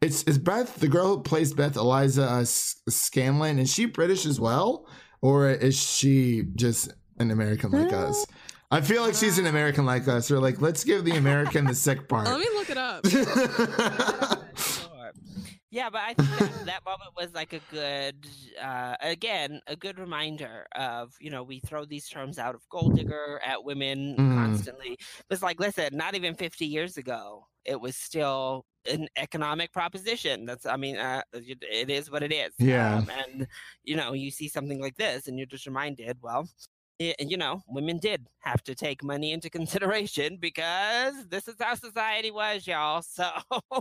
It's is Beth the girl who plays Beth Eliza uh? Is she British as well? Or is she just an American like us? I feel like she's an American like us. Or like, let's give the American the sick part. Let me look it up. Yeah, but I think that, that moment was like a good, uh, again, a good reminder of, you know, we throw these terms out of gold digger at women Mm. constantly. It's like, listen, not even 50 years ago, it was still an economic proposition. That's, I mean, uh, it is what it is. Yeah. Um, and, you know, you see something like this and you're just reminded, well, it, you know, women did have to take money into consideration because this is how society was, y'all. So,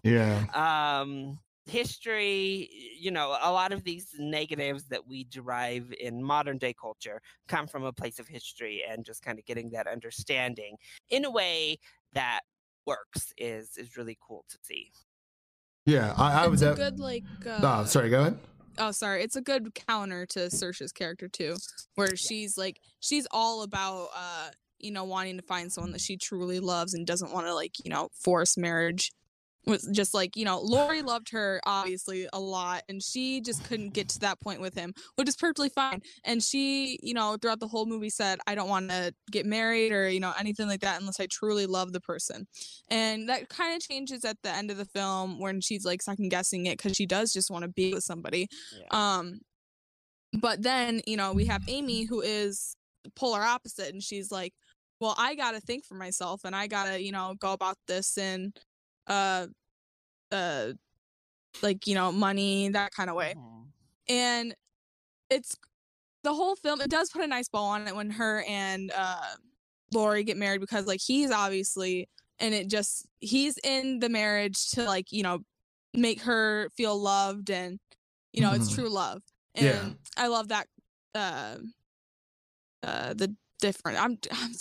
yeah. um history you know a lot of these negatives that we derive in modern day culture come from a place of history and just kind of getting that understanding in a way that works is is really cool to see Yeah. I, I was. a good like. Uh, oh, sorry. Go ahead. oh sorry it's a good counter to Saoirse's character too where she's like she's all about uh you know wanting to find someone that she truly loves and doesn't want to like you know force marriage was just like you know Laurie loved her obviously a lot and she just couldn't get to that point with him which is perfectly fine and she you know throughout the whole movie said I don't want to get married or you know anything like that unless I truly love the person and that kind of changes at the end of the film when she's like second guessing it because she does just want to be with somebody um but then you know we have Amy who is polar opposite and she's like well I got to think for myself and I got to you know go about this in uh uh like you know money that kind of way and it's the whole film it does put a nice bow on it when her and uh Laurie get married because like he's obviously and it just he's in the marriage to like you know make her feel loved and you know it's Mhm. true love and Yeah. I love that uh uh the different I'm, I'm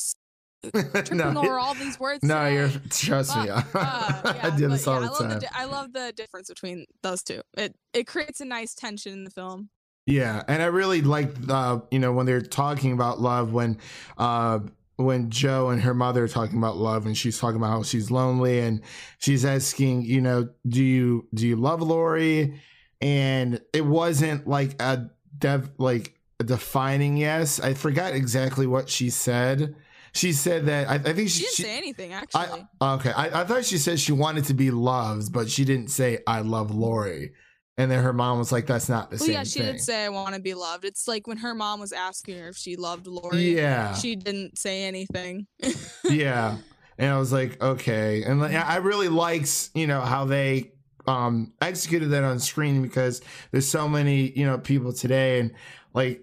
tripping no, over all these words no, today. you're trust me. But, uh, I yeah, do but this yeah, all I the love time. di- I love the difference between those two. It it creates a nice tension in the film. Yeah, and I really like uh, you know when they're talking about love when uh when Jo and her mother are talking about love and she's talking about how she's lonely and she's asking, you know, do you do you love Laurie? And it wasn't like a dev like a defining yes. I forgot exactly what she said. She said that I, I think She she, didn't she say anything actually. I, okay, I, I thought she said she wanted to be loved, but she didn't say I love Laurie. And then her mom was like, "That's not the well, same yeah, she thing." did say I want to be loved. It's like when her mom was asking her if she loved Laurie. Yeah. she didn't say anything. yeah and i was like okay and like, i really liked you know how they um executed that on screen because there's so many you know people today and like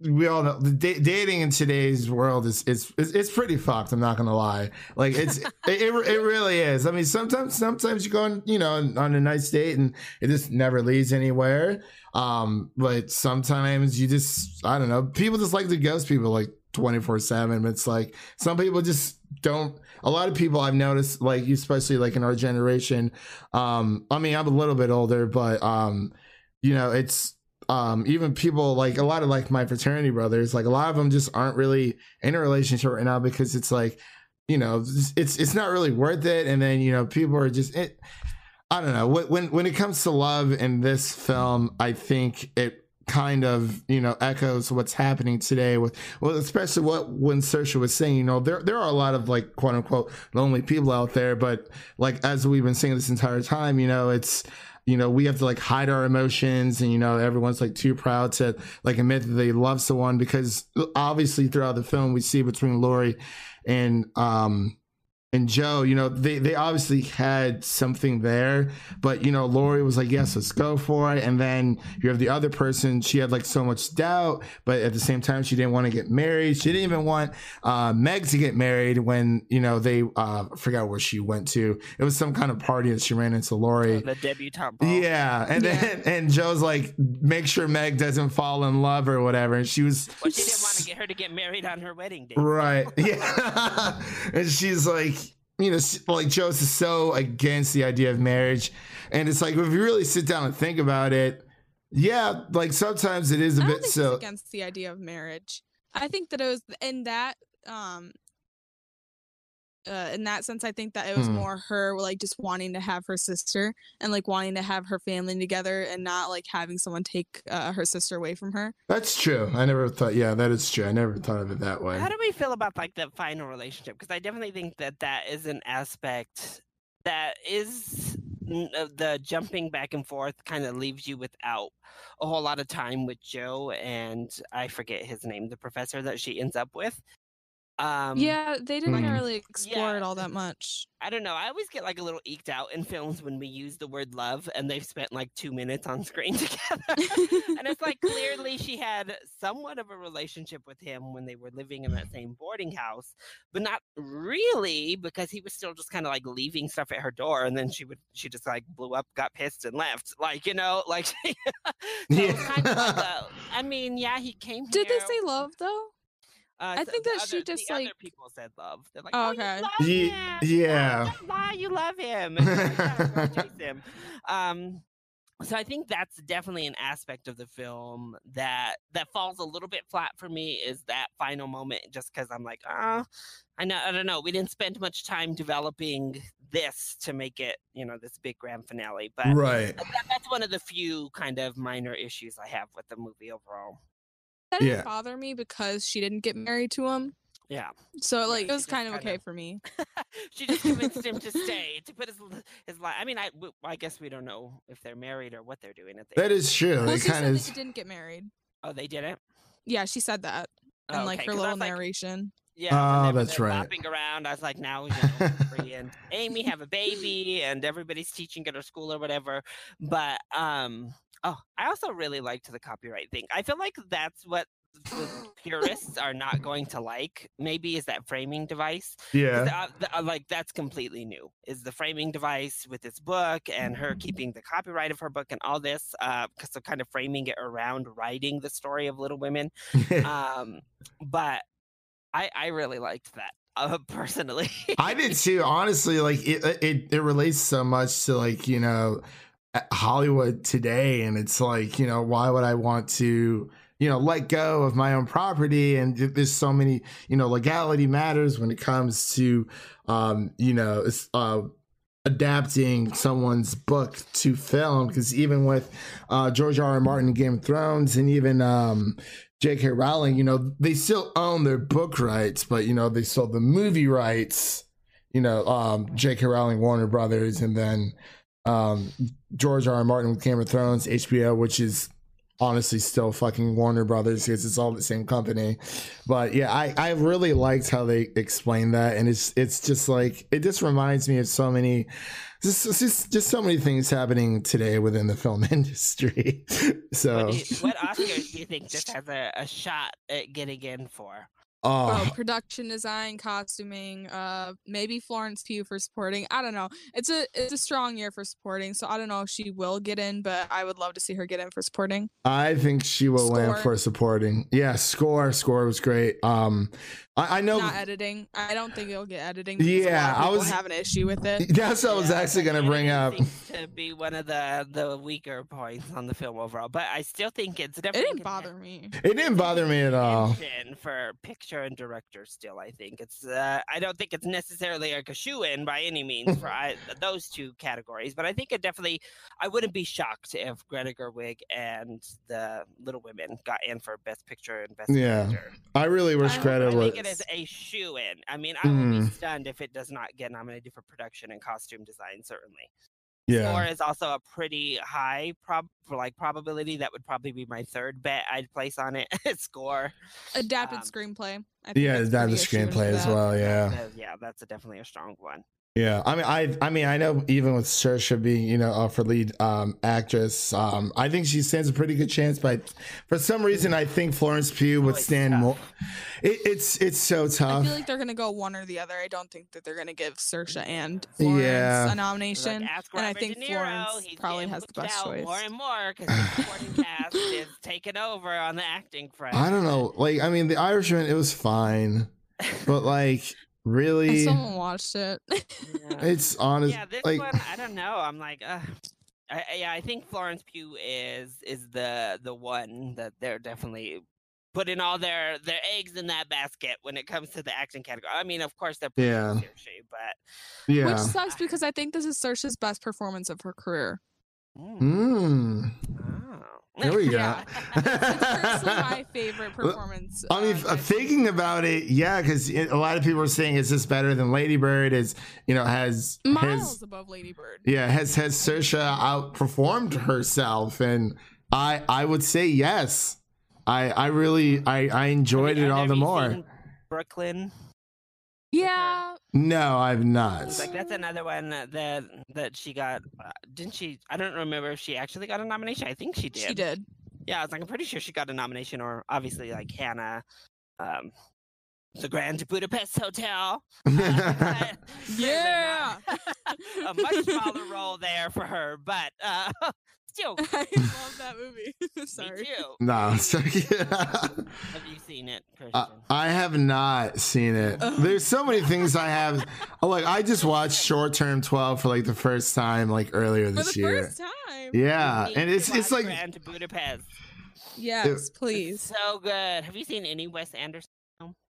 we all know dating in today's world is is it's pretty fucked. I'm not gonna lie. Like it's it, it it really is. I mean, sometimes sometimes you go on you know on a nice date and it just never leads anywhere. Um, but sometimes you just I don't know. People just like to ghost people like 24 seven. It's like some people just don't. A lot of people I've noticed, like especially like in our generation. Um, I mean, I'm a little bit older, but um, you know, it's um even people like a lot of like my fraternity brothers like a lot of them just aren't really in a relationship right now because it's like you know it's it's not really worth it. And then you know people are just it i don't know. When when it comes to love in this film i think it kind of you know echoes what's happening today with well especially what when Saoirse was saying you know there there are a lot of like quote unquote lonely people out there. But like as we've been saying this entire time you know it's you know, we have to like hide our emotions and, you know, everyone's like too proud to like admit that they love someone because obviously throughout the film we see between Laurie and, um, and Jo, you know, they, they obviously had something there, but you know, Laurie was like, yes, let's go for it. And then you have the other person, she had like so much doubt, but at the same time, she didn't want to get married. She didn't even want, uh, Meg to get married when, you know, they, uh, I forgot where she went to. It was some kind of party that she ran into Laurie. The debutante ball. Yeah, and then and Jo's like, make sure Meg doesn't fall in love or whatever. And she was Well, she didn't want to get her to get married on her wedding day. right, yeah. and she's like, you know, like Jo's is so against the idea of marriage, and it's like if you really sit down and think about it, yeah, like sometimes it is a bit think so. against the idea of marriage. I think that it was in that um uh, in that sense, I think that it was Hmm. more her like just wanting to have her sister and like wanting to have her family together and not like having someone take uh, her sister away from her. That's true. I never thought. Yeah, that is true. I never thought of it that way. How do we feel about like the final relationship? Because I definitely think that that is an aspect that is uh, the jumping back and forth kind of leaves you without a whole lot of time with Jo and I forget his name, the professor that she ends up with. Um, yeah, they didn't Mhm. really explore it all that much. I don't know. I always get like a little eked out in films when we use the word love and they've spent like two minutes on screen together. and it's like clearly she had somewhat of a relationship with him when they were living in that same boarding house, but not really because he was still just kind of like leaving stuff at her door and then she would she just like blew up, got pissed and left. Like, you know, like so it's kind of like a, I mean, yeah, he came Did they say love though? Uh, I so think the that she just, the other like- people said love. They're like, Oh, oh, okay. you love Ye- him. yeah. Oh, don't you love him. Like, "Yeah, him. Um, so I think that's definitely an aspect of the film that that falls a little bit flat for me. Is that final moment? Just because I'm like, ah, I know, I don't know. We didn't spend much time developing this to make it, you know, this big grand finale. But Right. that, that's one of the few kind of minor issues I have with the movie overall. That didn't Yeah. bother me because she didn't get married to him. Yeah, So like she it was just kind of kind okay for me. she just convinced him to stay to put his his life. I mean, I w- I guess we don't know if they're married or what they're doing at the That is true. Well, They she kind said of. they didn't get married. Oh, they didn't. Yeah, she said that. And Oh, like okay, her 'cause I little was like- narration. Yeah, when Oh, they were that's there right. bopping around, I was like, now you know, Brie and Amy have a baby, and everybody's teaching at her school or whatever. But um, oh, I also really liked the copyright thing. I feel like that's what the purists are not going to like. Maybe is that framing device. yeah. uh, th- uh, like that's completely new. Is the framing device with this book and her keeping the copyright of her book and all this, because of kind of framing it around writing the story of Little Women um but i i really liked that uh, personally I did too. Honestly, like it, it, it relates so much to like you know Hollywood today, and it's like you know why would I want to you know let go of my own property? And there's so many you know legality matters when it comes to um you know uh adapting someone's book to film because even with uh George R. R. Martin Game of Thrones and even um J.K. Rowling, you know, they still own their book rights, but you know, they sold the movie rights, you know, um, J.K. Rowling, Warner Brothers, and then um, George R. R. Martin with Game of Thrones, HBO, which is honestly still fucking Warner Brothers because it's all the same company. But yeah, I, I really liked how they explained that, and it's it's just like it just reminds me of so many. Just, just, just so many things happening today within the film industry. so, what, you, what oscars do you think this has a, a shot at getting in for oh, Oh, production design, costuming, uh maybe Florence Pugh for supporting. I don't know. It's a it's a strong year for supporting, so I don't know if she will get in, but I would love to see her get in for supporting. I think she will Score. for supporting. Yeah, score, score was great. Um, I, I know Not editing. I don't think it'll get editing. because a lot Yeah, I was- having an issue with it. that's what I was Yeah, actually gonna bring up. to be one of the the weaker points on the film overall but i still think it's definitely. It definitely didn't bother me. It didn't bother me at all. contention for picture and director still i think it's uh, i don't think it's necessarily like a shoe in by any means for I, those two categories but i think it definitely i wouldn't be shocked if greta gerwig and the little women got in for best picture and best Yeah. director I really wish I- Greta I was. think it is a shoe in. I mean, I will be Mm. stunned if it does not get nominated for production and costume design. Certainly, Yeah, score is also a pretty high prob for like probability. That would probably be my third bet I'd place on it. score. Adapted Um, screenplay. I think yeah, that's that pretty the issue in screenplay as well. Yeah, yeah, that's a, definitely a strong one. Yeah. I mean, I, I mean, I know even with Saoirse being, you know, up for lead um, actress, um, I think she stands a pretty good chance. But for some reason, I think Florence Pugh would it's stand tough. more. It, it's it's so tough. I tough. feel like they're gonna go one or the other. I don't think that they're gonna give Saoirse and Florence Yeah. a nomination. ask and I think Niro, Florence probably has the best choice. More and more because the supporting cast is taking over on the acting front. I don't know. Like, I mean, The Irishman, it was fine, but like, I really, still haven't watched it. Yeah. it's honest. yeah, this like, one I don't know. I'm like, uh, I, I- yeah, I think Florence Pugh is is the the one that they're definitely putting all their their eggs in that basket when it comes to the acting category. I mean, of course they're putting Yeah. Saoirse, but yeah. Which sucks because I think this is Saoirse's best performance of her career. mm, Mm. oh. There we go. Yeah. It's personally my favorite performance. I mean, uh, thinking about it, yeah, because a lot of people are saying, "Is this better than Lady Bird?" Is you know has miles has above Lady Bird. yeah has has Saoirse outperformed herself? And I I would say yes. I I really I I enjoyed Have it all the more. Brooklyn. Yeah, No, I've not. Like that's another one that that, that she got. Uh, didn't she? I don't remember if she actually got a nomination. I think she did. she did. Yeah, I was like, I'm pretty sure she got a nomination, or obviously like Hanna, um, the Grand Budapest Hotel. Uh, Yeah. a much smaller role there for her, but uh, still, I love that movie. me Sorry. too. no, Have you seen it, Christian? I, I have not seen it. There's so many things I have. Oh, Like I just watched Short Term 12 for like the first time like earlier For this the year. first time. Yeah, and it's it's watch like Grand Budapest. Yes, It's please. so good. Have you seen any Wes Anderson?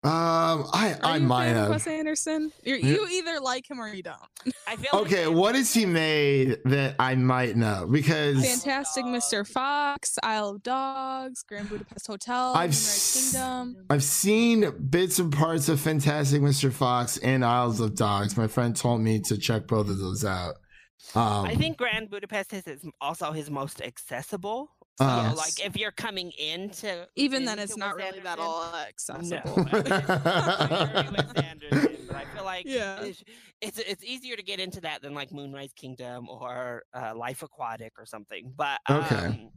Film? Um, I Are I you might fan of have. Wes Anderson. You're, you either like him or you don't. I feel Okay, what has he made that I might know? Because Fantastic Mr. Fox, Isle of Dogs, Grand Budapest Hotel, I've Moonrise s- Kingdom. I've seen bits and parts of Fantastic Mr. Fox and Isles of Dogs. My friend told me to check both of those out. Um, I think Grand Budapest is his, also his most accessible. So, Uh, like, if you're coming into Even then, it's not Wes really that all accessible. No, I mean, Wes Anderson, but I feel like Yeah. It's, it's easier to get into that than like Moonrise Kingdom or uh, Life Aquatic or something. But Okay. um,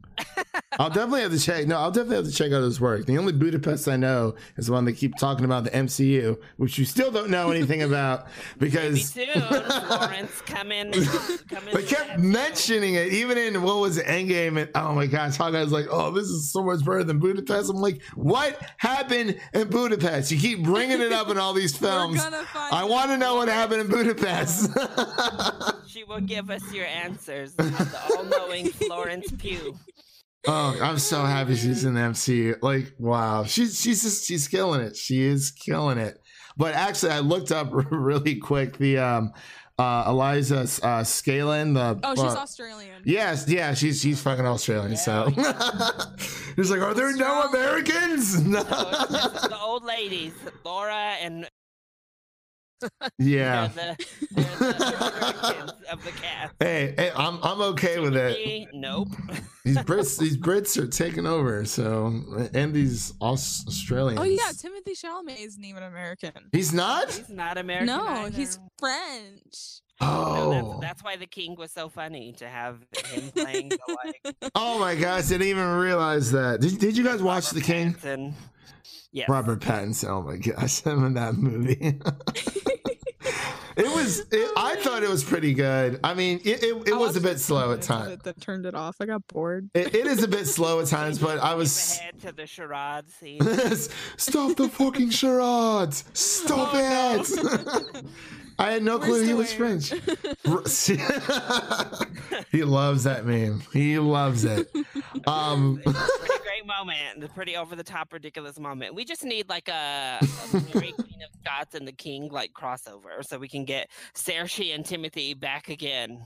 I'll definitely have to check. No, I'll definitely have to check out his work. The only Budapest I know is the one they keep talking about, the MCU, which you still don't know anything about maybe because soon Florence coming. coming they kept mentioning it, even in what was Endgame. And oh my gosh, Hawkeye's like, oh, this is so much better than Budapest. I'm like, what happened in Budapest? You keep bringing it up in all these films. I want to know what happened in Budapest. She will give us your answers. The all-knowing Florence Pugh. Oh, I'm so happy she's in the MCU. Like, wow, she's she's just she's killing it. She is killing it. But actually, I looked up really quick the um uh Eliza uh Scanlen. The Oh, she's uh, Australian. Yes, yeah, she's she's fucking Australian. So he's like, are there no Americans? No. the old ladies, Laura and yeah. they're the, they're the of the cast. Hey, hey, I'm I'm okay with it. Me, Nope. These Brits, these Brits are taking over. So, and these Australians. Oh yeah, Timothy Chalamet isn't even American. he's not. He's not American. No, either. he's French. No, Oh, that's, that's why the king was so funny to have him playing the like oh my gosh! Didn't even realize that. Did, did you guys watch The King? Pattinson. Yes. Robert Pattinson. Oh my gosh, him in that movie. it was. It, I thought it was pretty good. I mean, it, it, it was a bit slow at times. it That turned it off. I got bored. It, it is a bit slow at times, but I was. Skip ahead to the charade scene. Stop the fucking charades! Stop Oh, it! I had no We're clue he was here. French. he loves that meme. He loves it. Um, It's a pretty great moment. The pretty over the top ridiculous moment. We just need like a, a Mary Queen of Scots and the King like crossover so we can get Cersei and Timothy back again.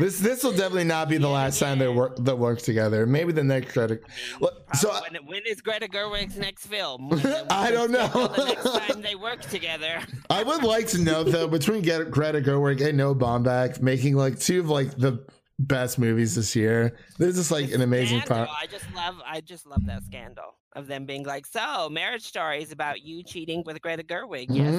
This this will definitely not be the last time they work they work together. Maybe the next credit. Well, so Probably when, when is Greta Gerwig's next film? When- when I don't know. The next time they work together. I would like to know though between Greta Gerwig and Noah Baumbach making like two of like the best movies this year. This is like an amazing part. I just love I just love that scandal of them being like, so marriage story is about you cheating with Greta Gerwig. Yes.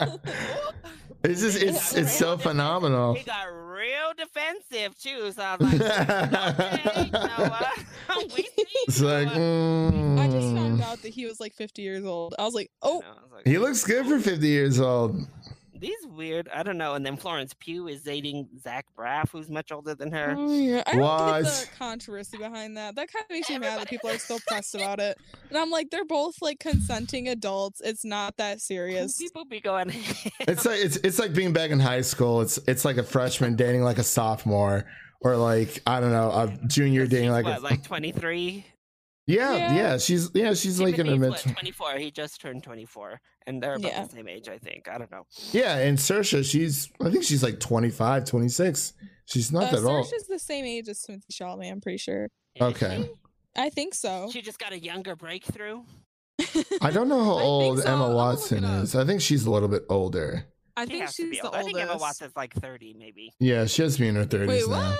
no." it's just it's it's so phenomenal. He got real defensive too. So I was like, okay, Noah, we see. It's like Noah." I just mm. found out that he was like 50 years old. I was like, oh, I was like, he looks good for 50 years old. These weird. I don't know. And then Florence Pugh is dating Zach Braff, who's much older than her. oh yeah. I don't get the controversy behind that. That kind of makes me mad that people are still pressed about it. And I'm like, they're both like consenting adults. It's not that serious. People be going. It's like it's it's like being back in high school. It's it's like a freshman dating like a sophomore, or like I don't know, a junior dating like what, a like twenty three. yeah, yeah Yeah. She's yeah, she's like in her mid. twenty four. He just turned twenty four, and they're about Yeah. the same age, I think. I don't know. Yeah, and Saoirse, she's I think she's like 25, 26. She's not Uh, that old. Saoirse's the same age as Timothy Chalamet, I'm pretty sure. Okay. I think so. She just got a younger breakthrough. I don't know how old so. Emma Watson is. I think she's a little bit older. I She think she's the old. I think Emma. Watson's like thirty, maybe. Yeah, she has to be in her 30s Wait, now. what?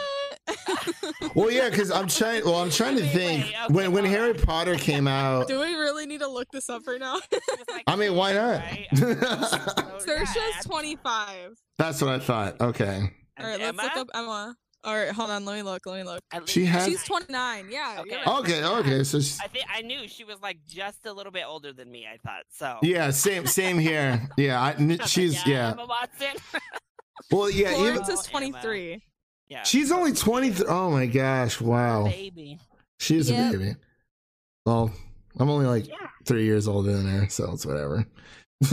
Well, yeah, because I'm trying. Well, I'm trying to Wait, think wait, okay, when when hold Harry. Potter came out. Do we really need to look this up right now? She like, I mean, why not? right? So, Saoirse's 25. That's what I thought. Okay, and All right, let's look up Emma. All right, hold on. Let me look. Let me look. She has- She's 29. Yeah. Okay. right. okay, okay. So she's, I think I knew she was like just a little bit older than me. I thought so. yeah, same same here. Yeah, I, n- I was like, she's yeah. Emma Watson. Well, yeah, even Florence is Oh, 23. Yeah, she's only 23. Oh my gosh, wow. baby. She's Yep. a baby. Well, I'm only like Yeah. three years older than her, so it's whatever.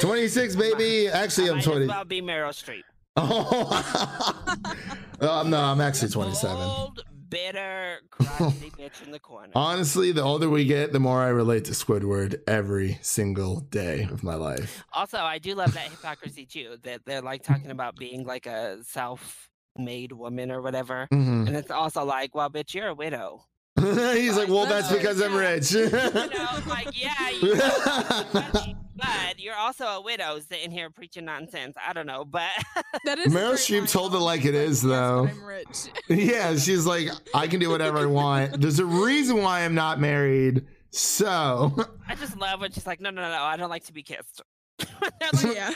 26, baby. Actually, I I'm might 20. as well be Meryl Streep. Oh, um, no, I'm actually 27. Old bitter, crusty bitch in the corner. Honestly, the older we get, the more I relate to Squidward every single day of my life. Also, I do love that hypocrisy too. That they're like talking about being like a self-made woman or whatever, Mhm. and it's also like, well, bitch, you're a widow. He's like, well, that's because I'm rich. You know, like, yeah, you know, but you're also a widow sitting here preaching nonsense. I don't know, but that Meryl Streep told it like it is, though. I'm rich. yeah, she's like, I can do whatever I want. There's a reason why I'm not married. So I just love when she's like, no, no, no, I don't like to be kissed. yeah.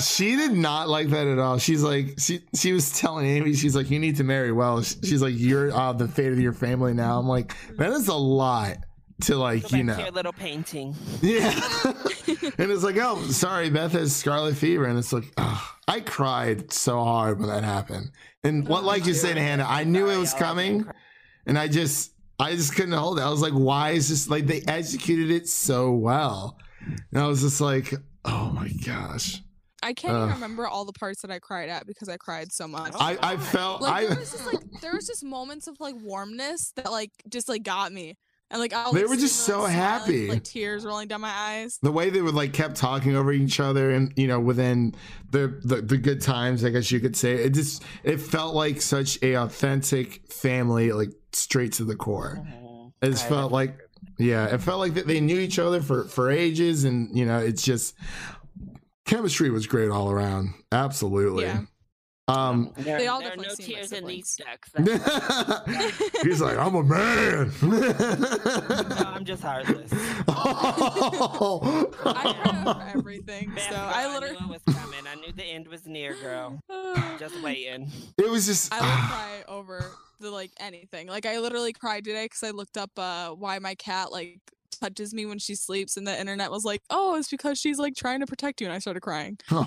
she did not like that at all. She's like, she she was telling Amy, she's like, you need to marry well. She's like, you're uh, the fate of your family now. I'm like, that is a lot to like, you know. your little painting. Yeah. and it's like, oh, sorry, Beth has scarlet fever. And it's like, oh, I cried so hard when that happened. And what, like you said, Hannah, I knew it was coming. And I just, I just couldn't hold it. I was like, why is this like they executed it so well? And I was just like, oh my gosh. I can't even remember all the parts that I cried at because I cried so much. I, I felt, like I, there was just like there was just moments of like warmness that like just like got me, and like I was They were just so smiling, happy. like tears rolling down my eyes. the way they would like kept talking over each other and you know within the, the the good times i guess you could say it just it felt like such a authentic family like straight to the core mm-hmm. it just felt like yeah it felt like that they knew each other for for ages and you know it's just chemistry was great all around absolutely Yeah. Um There, They all there are no seem like tears in these siblings. ducks. he's like i'm a man No, I'm just heartless. I cried over everything. Beth, So girl, I I literally knew it was coming. I knew the end was near, girl. Just waiting. it was just I would cry over the like anything. Like I literally cried today because I looked up uh why my cat like touches me when she sleeps, and the internet was like, oh, it's because she's like trying to protect you, and I started crying. Oh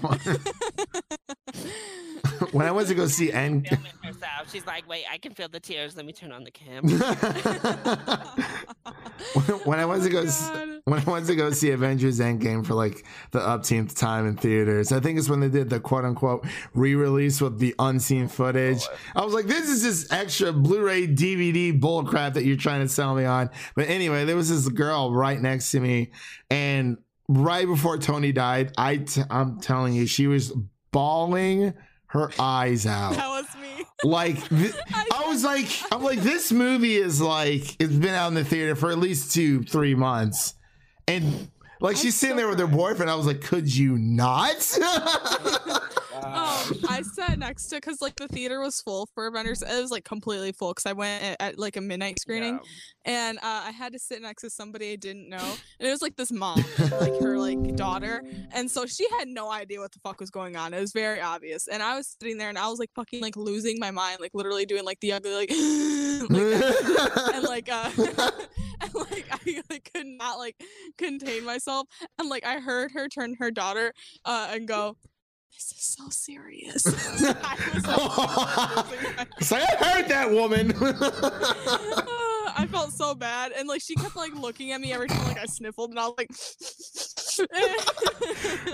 when i went to go see end herself. She's like, wait, I can feel the tears. Let me turn on the camera. when I went to go oh s- when I went to go see Avengers Endgame for like the upteenth time in theaters, I think it's when they did the quote unquote re-release with the unseen footage. I was like, this is just extra Blu-ray DVD bullcrap that you're trying to sell me on. But anyway, there was this girl right next to me, and right before Tony died, I t- I'm telling you, she was bawling her eyes out That was me. like th- I was like I'm like this movie is like it's been out in the theater for at least two three months and like she's sitting there with her boyfriend. I was like could you not? Um, I sat next to because like the theater was full for Avengers. It was like completely full because I went at, at like a midnight screening, and uh, I had to sit next to somebody I didn't know, and it was like this mom, like her like daughter, and so she had no idea what the fuck was going on. It was very obvious, and I was sitting there and I was like fucking like losing my mind, like literally doing like the ugly like, like and like uh, and like I like could not like contain myself, and like I heard her turn her daughter uh and go. This is so serious. I was, like, it's like I heard that woman I felt so bad, and like she kept like looking at me every time like I sniffled, and I was like,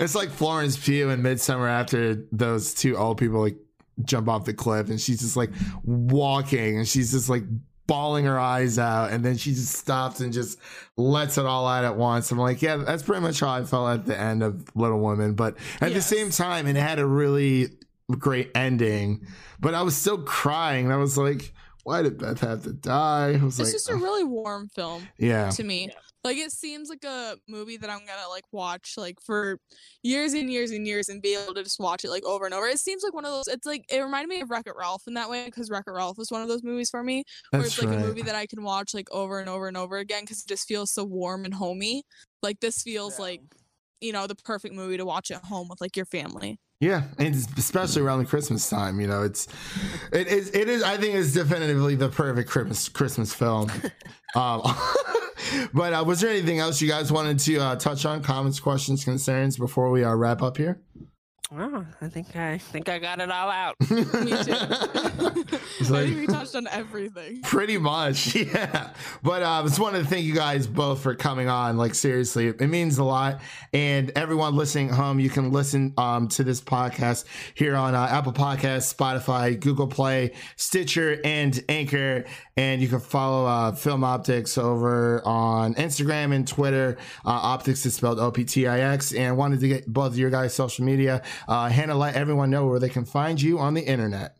it's like Florence Pugh in Midsommar after those two old people like jump off the cliff and she's just like walking and she's just like bawling her eyes out and then she just stops and just lets it all out at once. I'm like, yeah, that's pretty much how I felt at the end of Little Women. But at the same time, it had a really great ending. But I was still crying. And I was like, why did Beth have to die? I was it's like, just a really warm film. Yeah. To me, like it seems like a movie that I'm gonna like watch like for years and years and years and be able to just watch it like over and over. It seems like one of those. It's like it reminded me of Wreck It Ralph in that way because Wreck It Ralph was one of those movies for me where That's it's like right. a movie that I can watch like over and over and over again because it just feels so warm and homey. Like this feels like you know the perfect movie to watch at home with like your family. Yeah, and especially around the Christmas time, you know, it's it is it is I think it's definitively the perfect Christmas Christmas film. um, but uh, was there anything else you guys wanted to uh, touch on? Comments, questions, concerns before we uh, wrap up here? Oh, I think I think I got it all out. Me too. It's I think we touched on everything. Pretty much, yeah. But uh, I just wanted to thank you guys both for coming on. Like seriously, it means a lot. And everyone listening at home, you can listen um, to this podcast here on uh, Apple Podcasts, Spotify, Google Play, Stitcher, and Anchor. And you can follow uh, Film Optix over on Instagram and Twitter. Uh, Optix is spelled O P T I X. And wanted to get both of your guys' social media. Uh, Hannah, let everyone know where they can find you on the internet.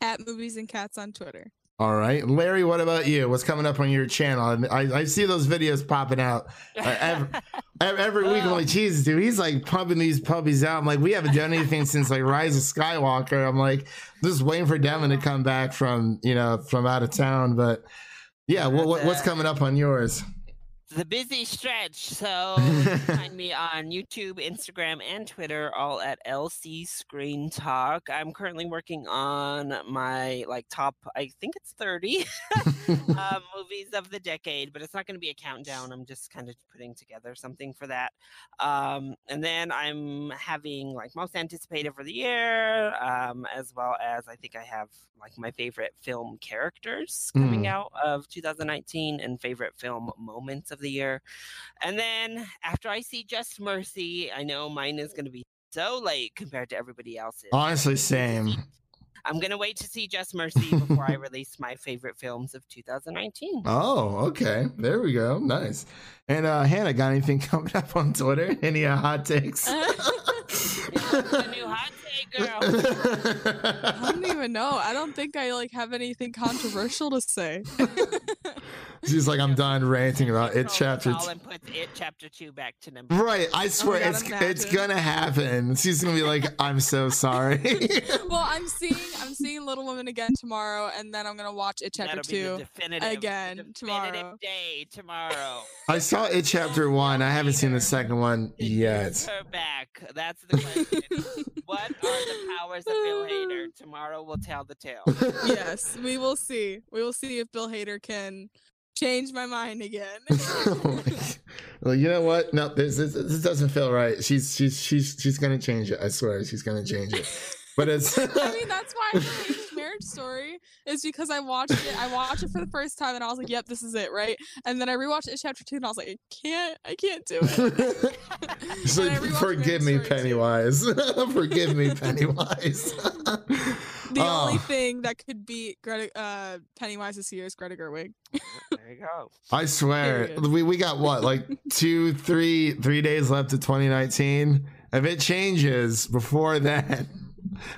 At movies and cats on Twitter. All right, Larry. What about you? What's coming up on your channel? I, I see those videos popping out uh, every, every, every week. I'm like, Jesus, dude, he's like pumping these puppies out. I'm like, we haven't done anything since like Rise of Skywalker. I'm like, just waiting for Devin to come back from you know from out of town. But yeah, what, what what's coming up on yours? The busy stretch. So find me on YouTube, Instagram, and Twitter, all at LC Screen Talk. I'm currently working on my like top, I think it's 30 uh, movies of the decade, but it's not going to be a countdown. I'm just kind of putting together something for that. Um, and then I'm having like most anticipated for the year, um, as well as I think I have like my favorite film characters coming Mm. out of 2019 and favorite film moments of the year. And then after I see Just Mercy, I know mine is going to be so late compared to everybody else's. Honestly, same. I'm going to wait to see Just Mercy before I release my favorite films of 2019. Oh, okay. There we go. Nice. And uh Hannah, got anything coming up on Twitter? Any uh, hot takes? the new hot take, girl. I don't even know. I don't think I like have anything controversial to say. She's like, I'm done ranting about it. Chapter two. Colin puts it chapter two back to number. Right, I oh swear God, it's imagine. it's gonna happen. She's gonna be like, "I'm so sorry." well, I'm seeing I'm seeing Little Women again tomorrow, and then I'm gonna watch it chapter That'll be the two definitive, again definitive tomorrow. day tomorrow. I saw it chapter one. I haven't seen the second one yet. Her back. That's the question. what are the powers of Bill Hader? Tomorrow will tell the tale. yes, we will see. We will see if Bill Hader can change my mind again. Oh well, you know what? No, this, this this doesn't feel right. She's she's she's she's gonna change it. I swear, she's gonna change it. But it's I mean, that's why I Marriage Story is because I watched it. I watched it for the first time, and I was like, "Yep, this is it, right?" And then I rewatched it chapter two, and I was like, "I can't, I can't do it." She's And like, I rewatched forgive me, Marriage Story, too. Pennywise. forgive me, Pennywise. The only Oh. thing that could beat Greta uh, Pennywise this year is Greta Gerwig. There you go. I swear, Period. we, we got what, like two, three, three days left to 2019. If it changes before that,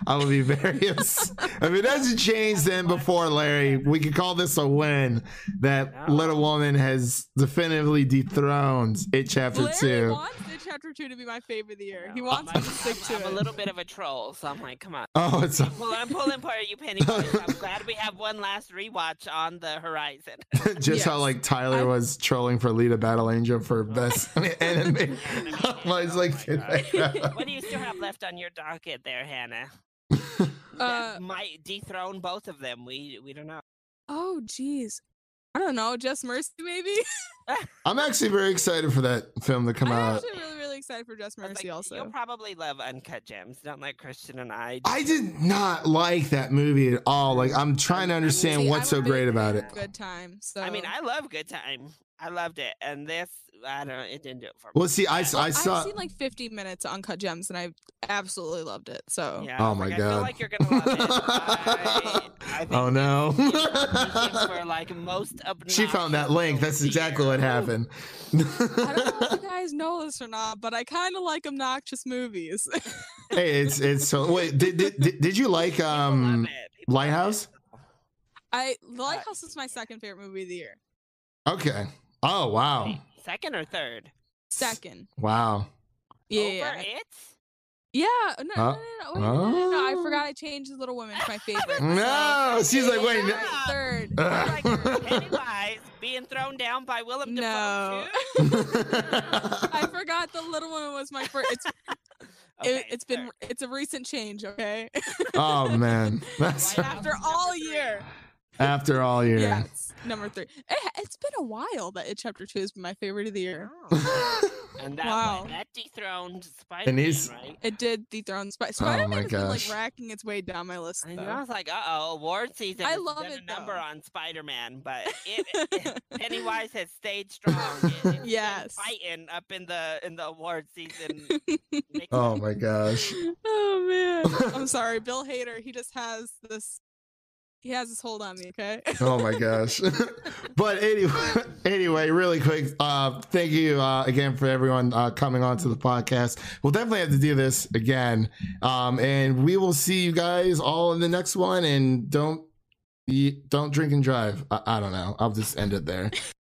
I will be very upset. If it doesn't change then before Larry, we could call this a win that Little Woman has definitively dethroned it chapter Larry two. wants it chapter two to be my favorite of the year. He wants I'm, me to stick I'm- to I'm it. a little bit of a troll, so I'm like, come on. Oh, it's a, Well, I'm pulling for you, Penny. I'm glad we have one last rewatch on the horizon. just how like Tyler I- was trolling for Alita Battle Angel for best anime. I was oh like, what do you still have left on your docket there, Hanna? Uh, might dethrone both of them. We we don't know. oh, jeez. I don't know. Just Mercy, maybe. I'm actually very excited for that film to come I'm out. actually really, really excited for Just Mercy. like, also, You'll probably love Uncut Gems. Don't like Christian and I. I did not like that movie at all. Like, I'm trying to understand See, what's so great about it. Good time. So I mean, I love Good Time. I loved it, and this, I don't know, it didn't do it for me. Well, see, I, s- I I've saw. I've seen like 50 minutes of Uncut Gems, and I absolutely loved it. So Yeah, Oh my like, I feel God. like you're gonna love it. I, I think Oh no. these were like most she found that link. That's exactly what happened. I don't know if you guys know this or not, but I kind of like obnoxious movies. hey, it's it's so. Wait, did did, did, did you like um it. People love it. Lighthouse? I Lighthouse is my second favorite movie of the year. Okay. Oh wow, Second or third? Second. wow. Yeah. Over yeah. it? Yeah, no, no, Uh, no, no, wait, no, no, no, I forgot I changed the Little Women to my favorite. No, she's like, wait. No- third. Like Pennywise being thrown down by Willem No. Dafoe. too? I forgot the Little Woman was my first. It's Okay, it, it's been it's a recent change, okay? oh man, that's Lighthouse After all year. after all year. Yes, number three. It, it's been a while that it chapter two has been my favorite of the year. Oh. And that, Wow. that dethroned Spider-Man, right? It did dethrone Spider. Oh my Spider-Man has been like racking its way down my list. And though. I was like, uh oh, award season I love done it, a number though. on Spider-Man, but it, Pennywise has stayed strong. It- Yes. fighting up in the in the award season. Oh my gosh. oh man. I'm sorry, Bill Hader. He just has this. He has his hold on me. Okay. Oh my gosh. but anyway, anyway, really quick. Uh, thank you uh, again for everyone uh, coming on to the podcast. We'll definitely have to do this again. Um, and we will see you guys all in the next one. And don't, don't drink and drive. I, I don't know. I'll just end it there.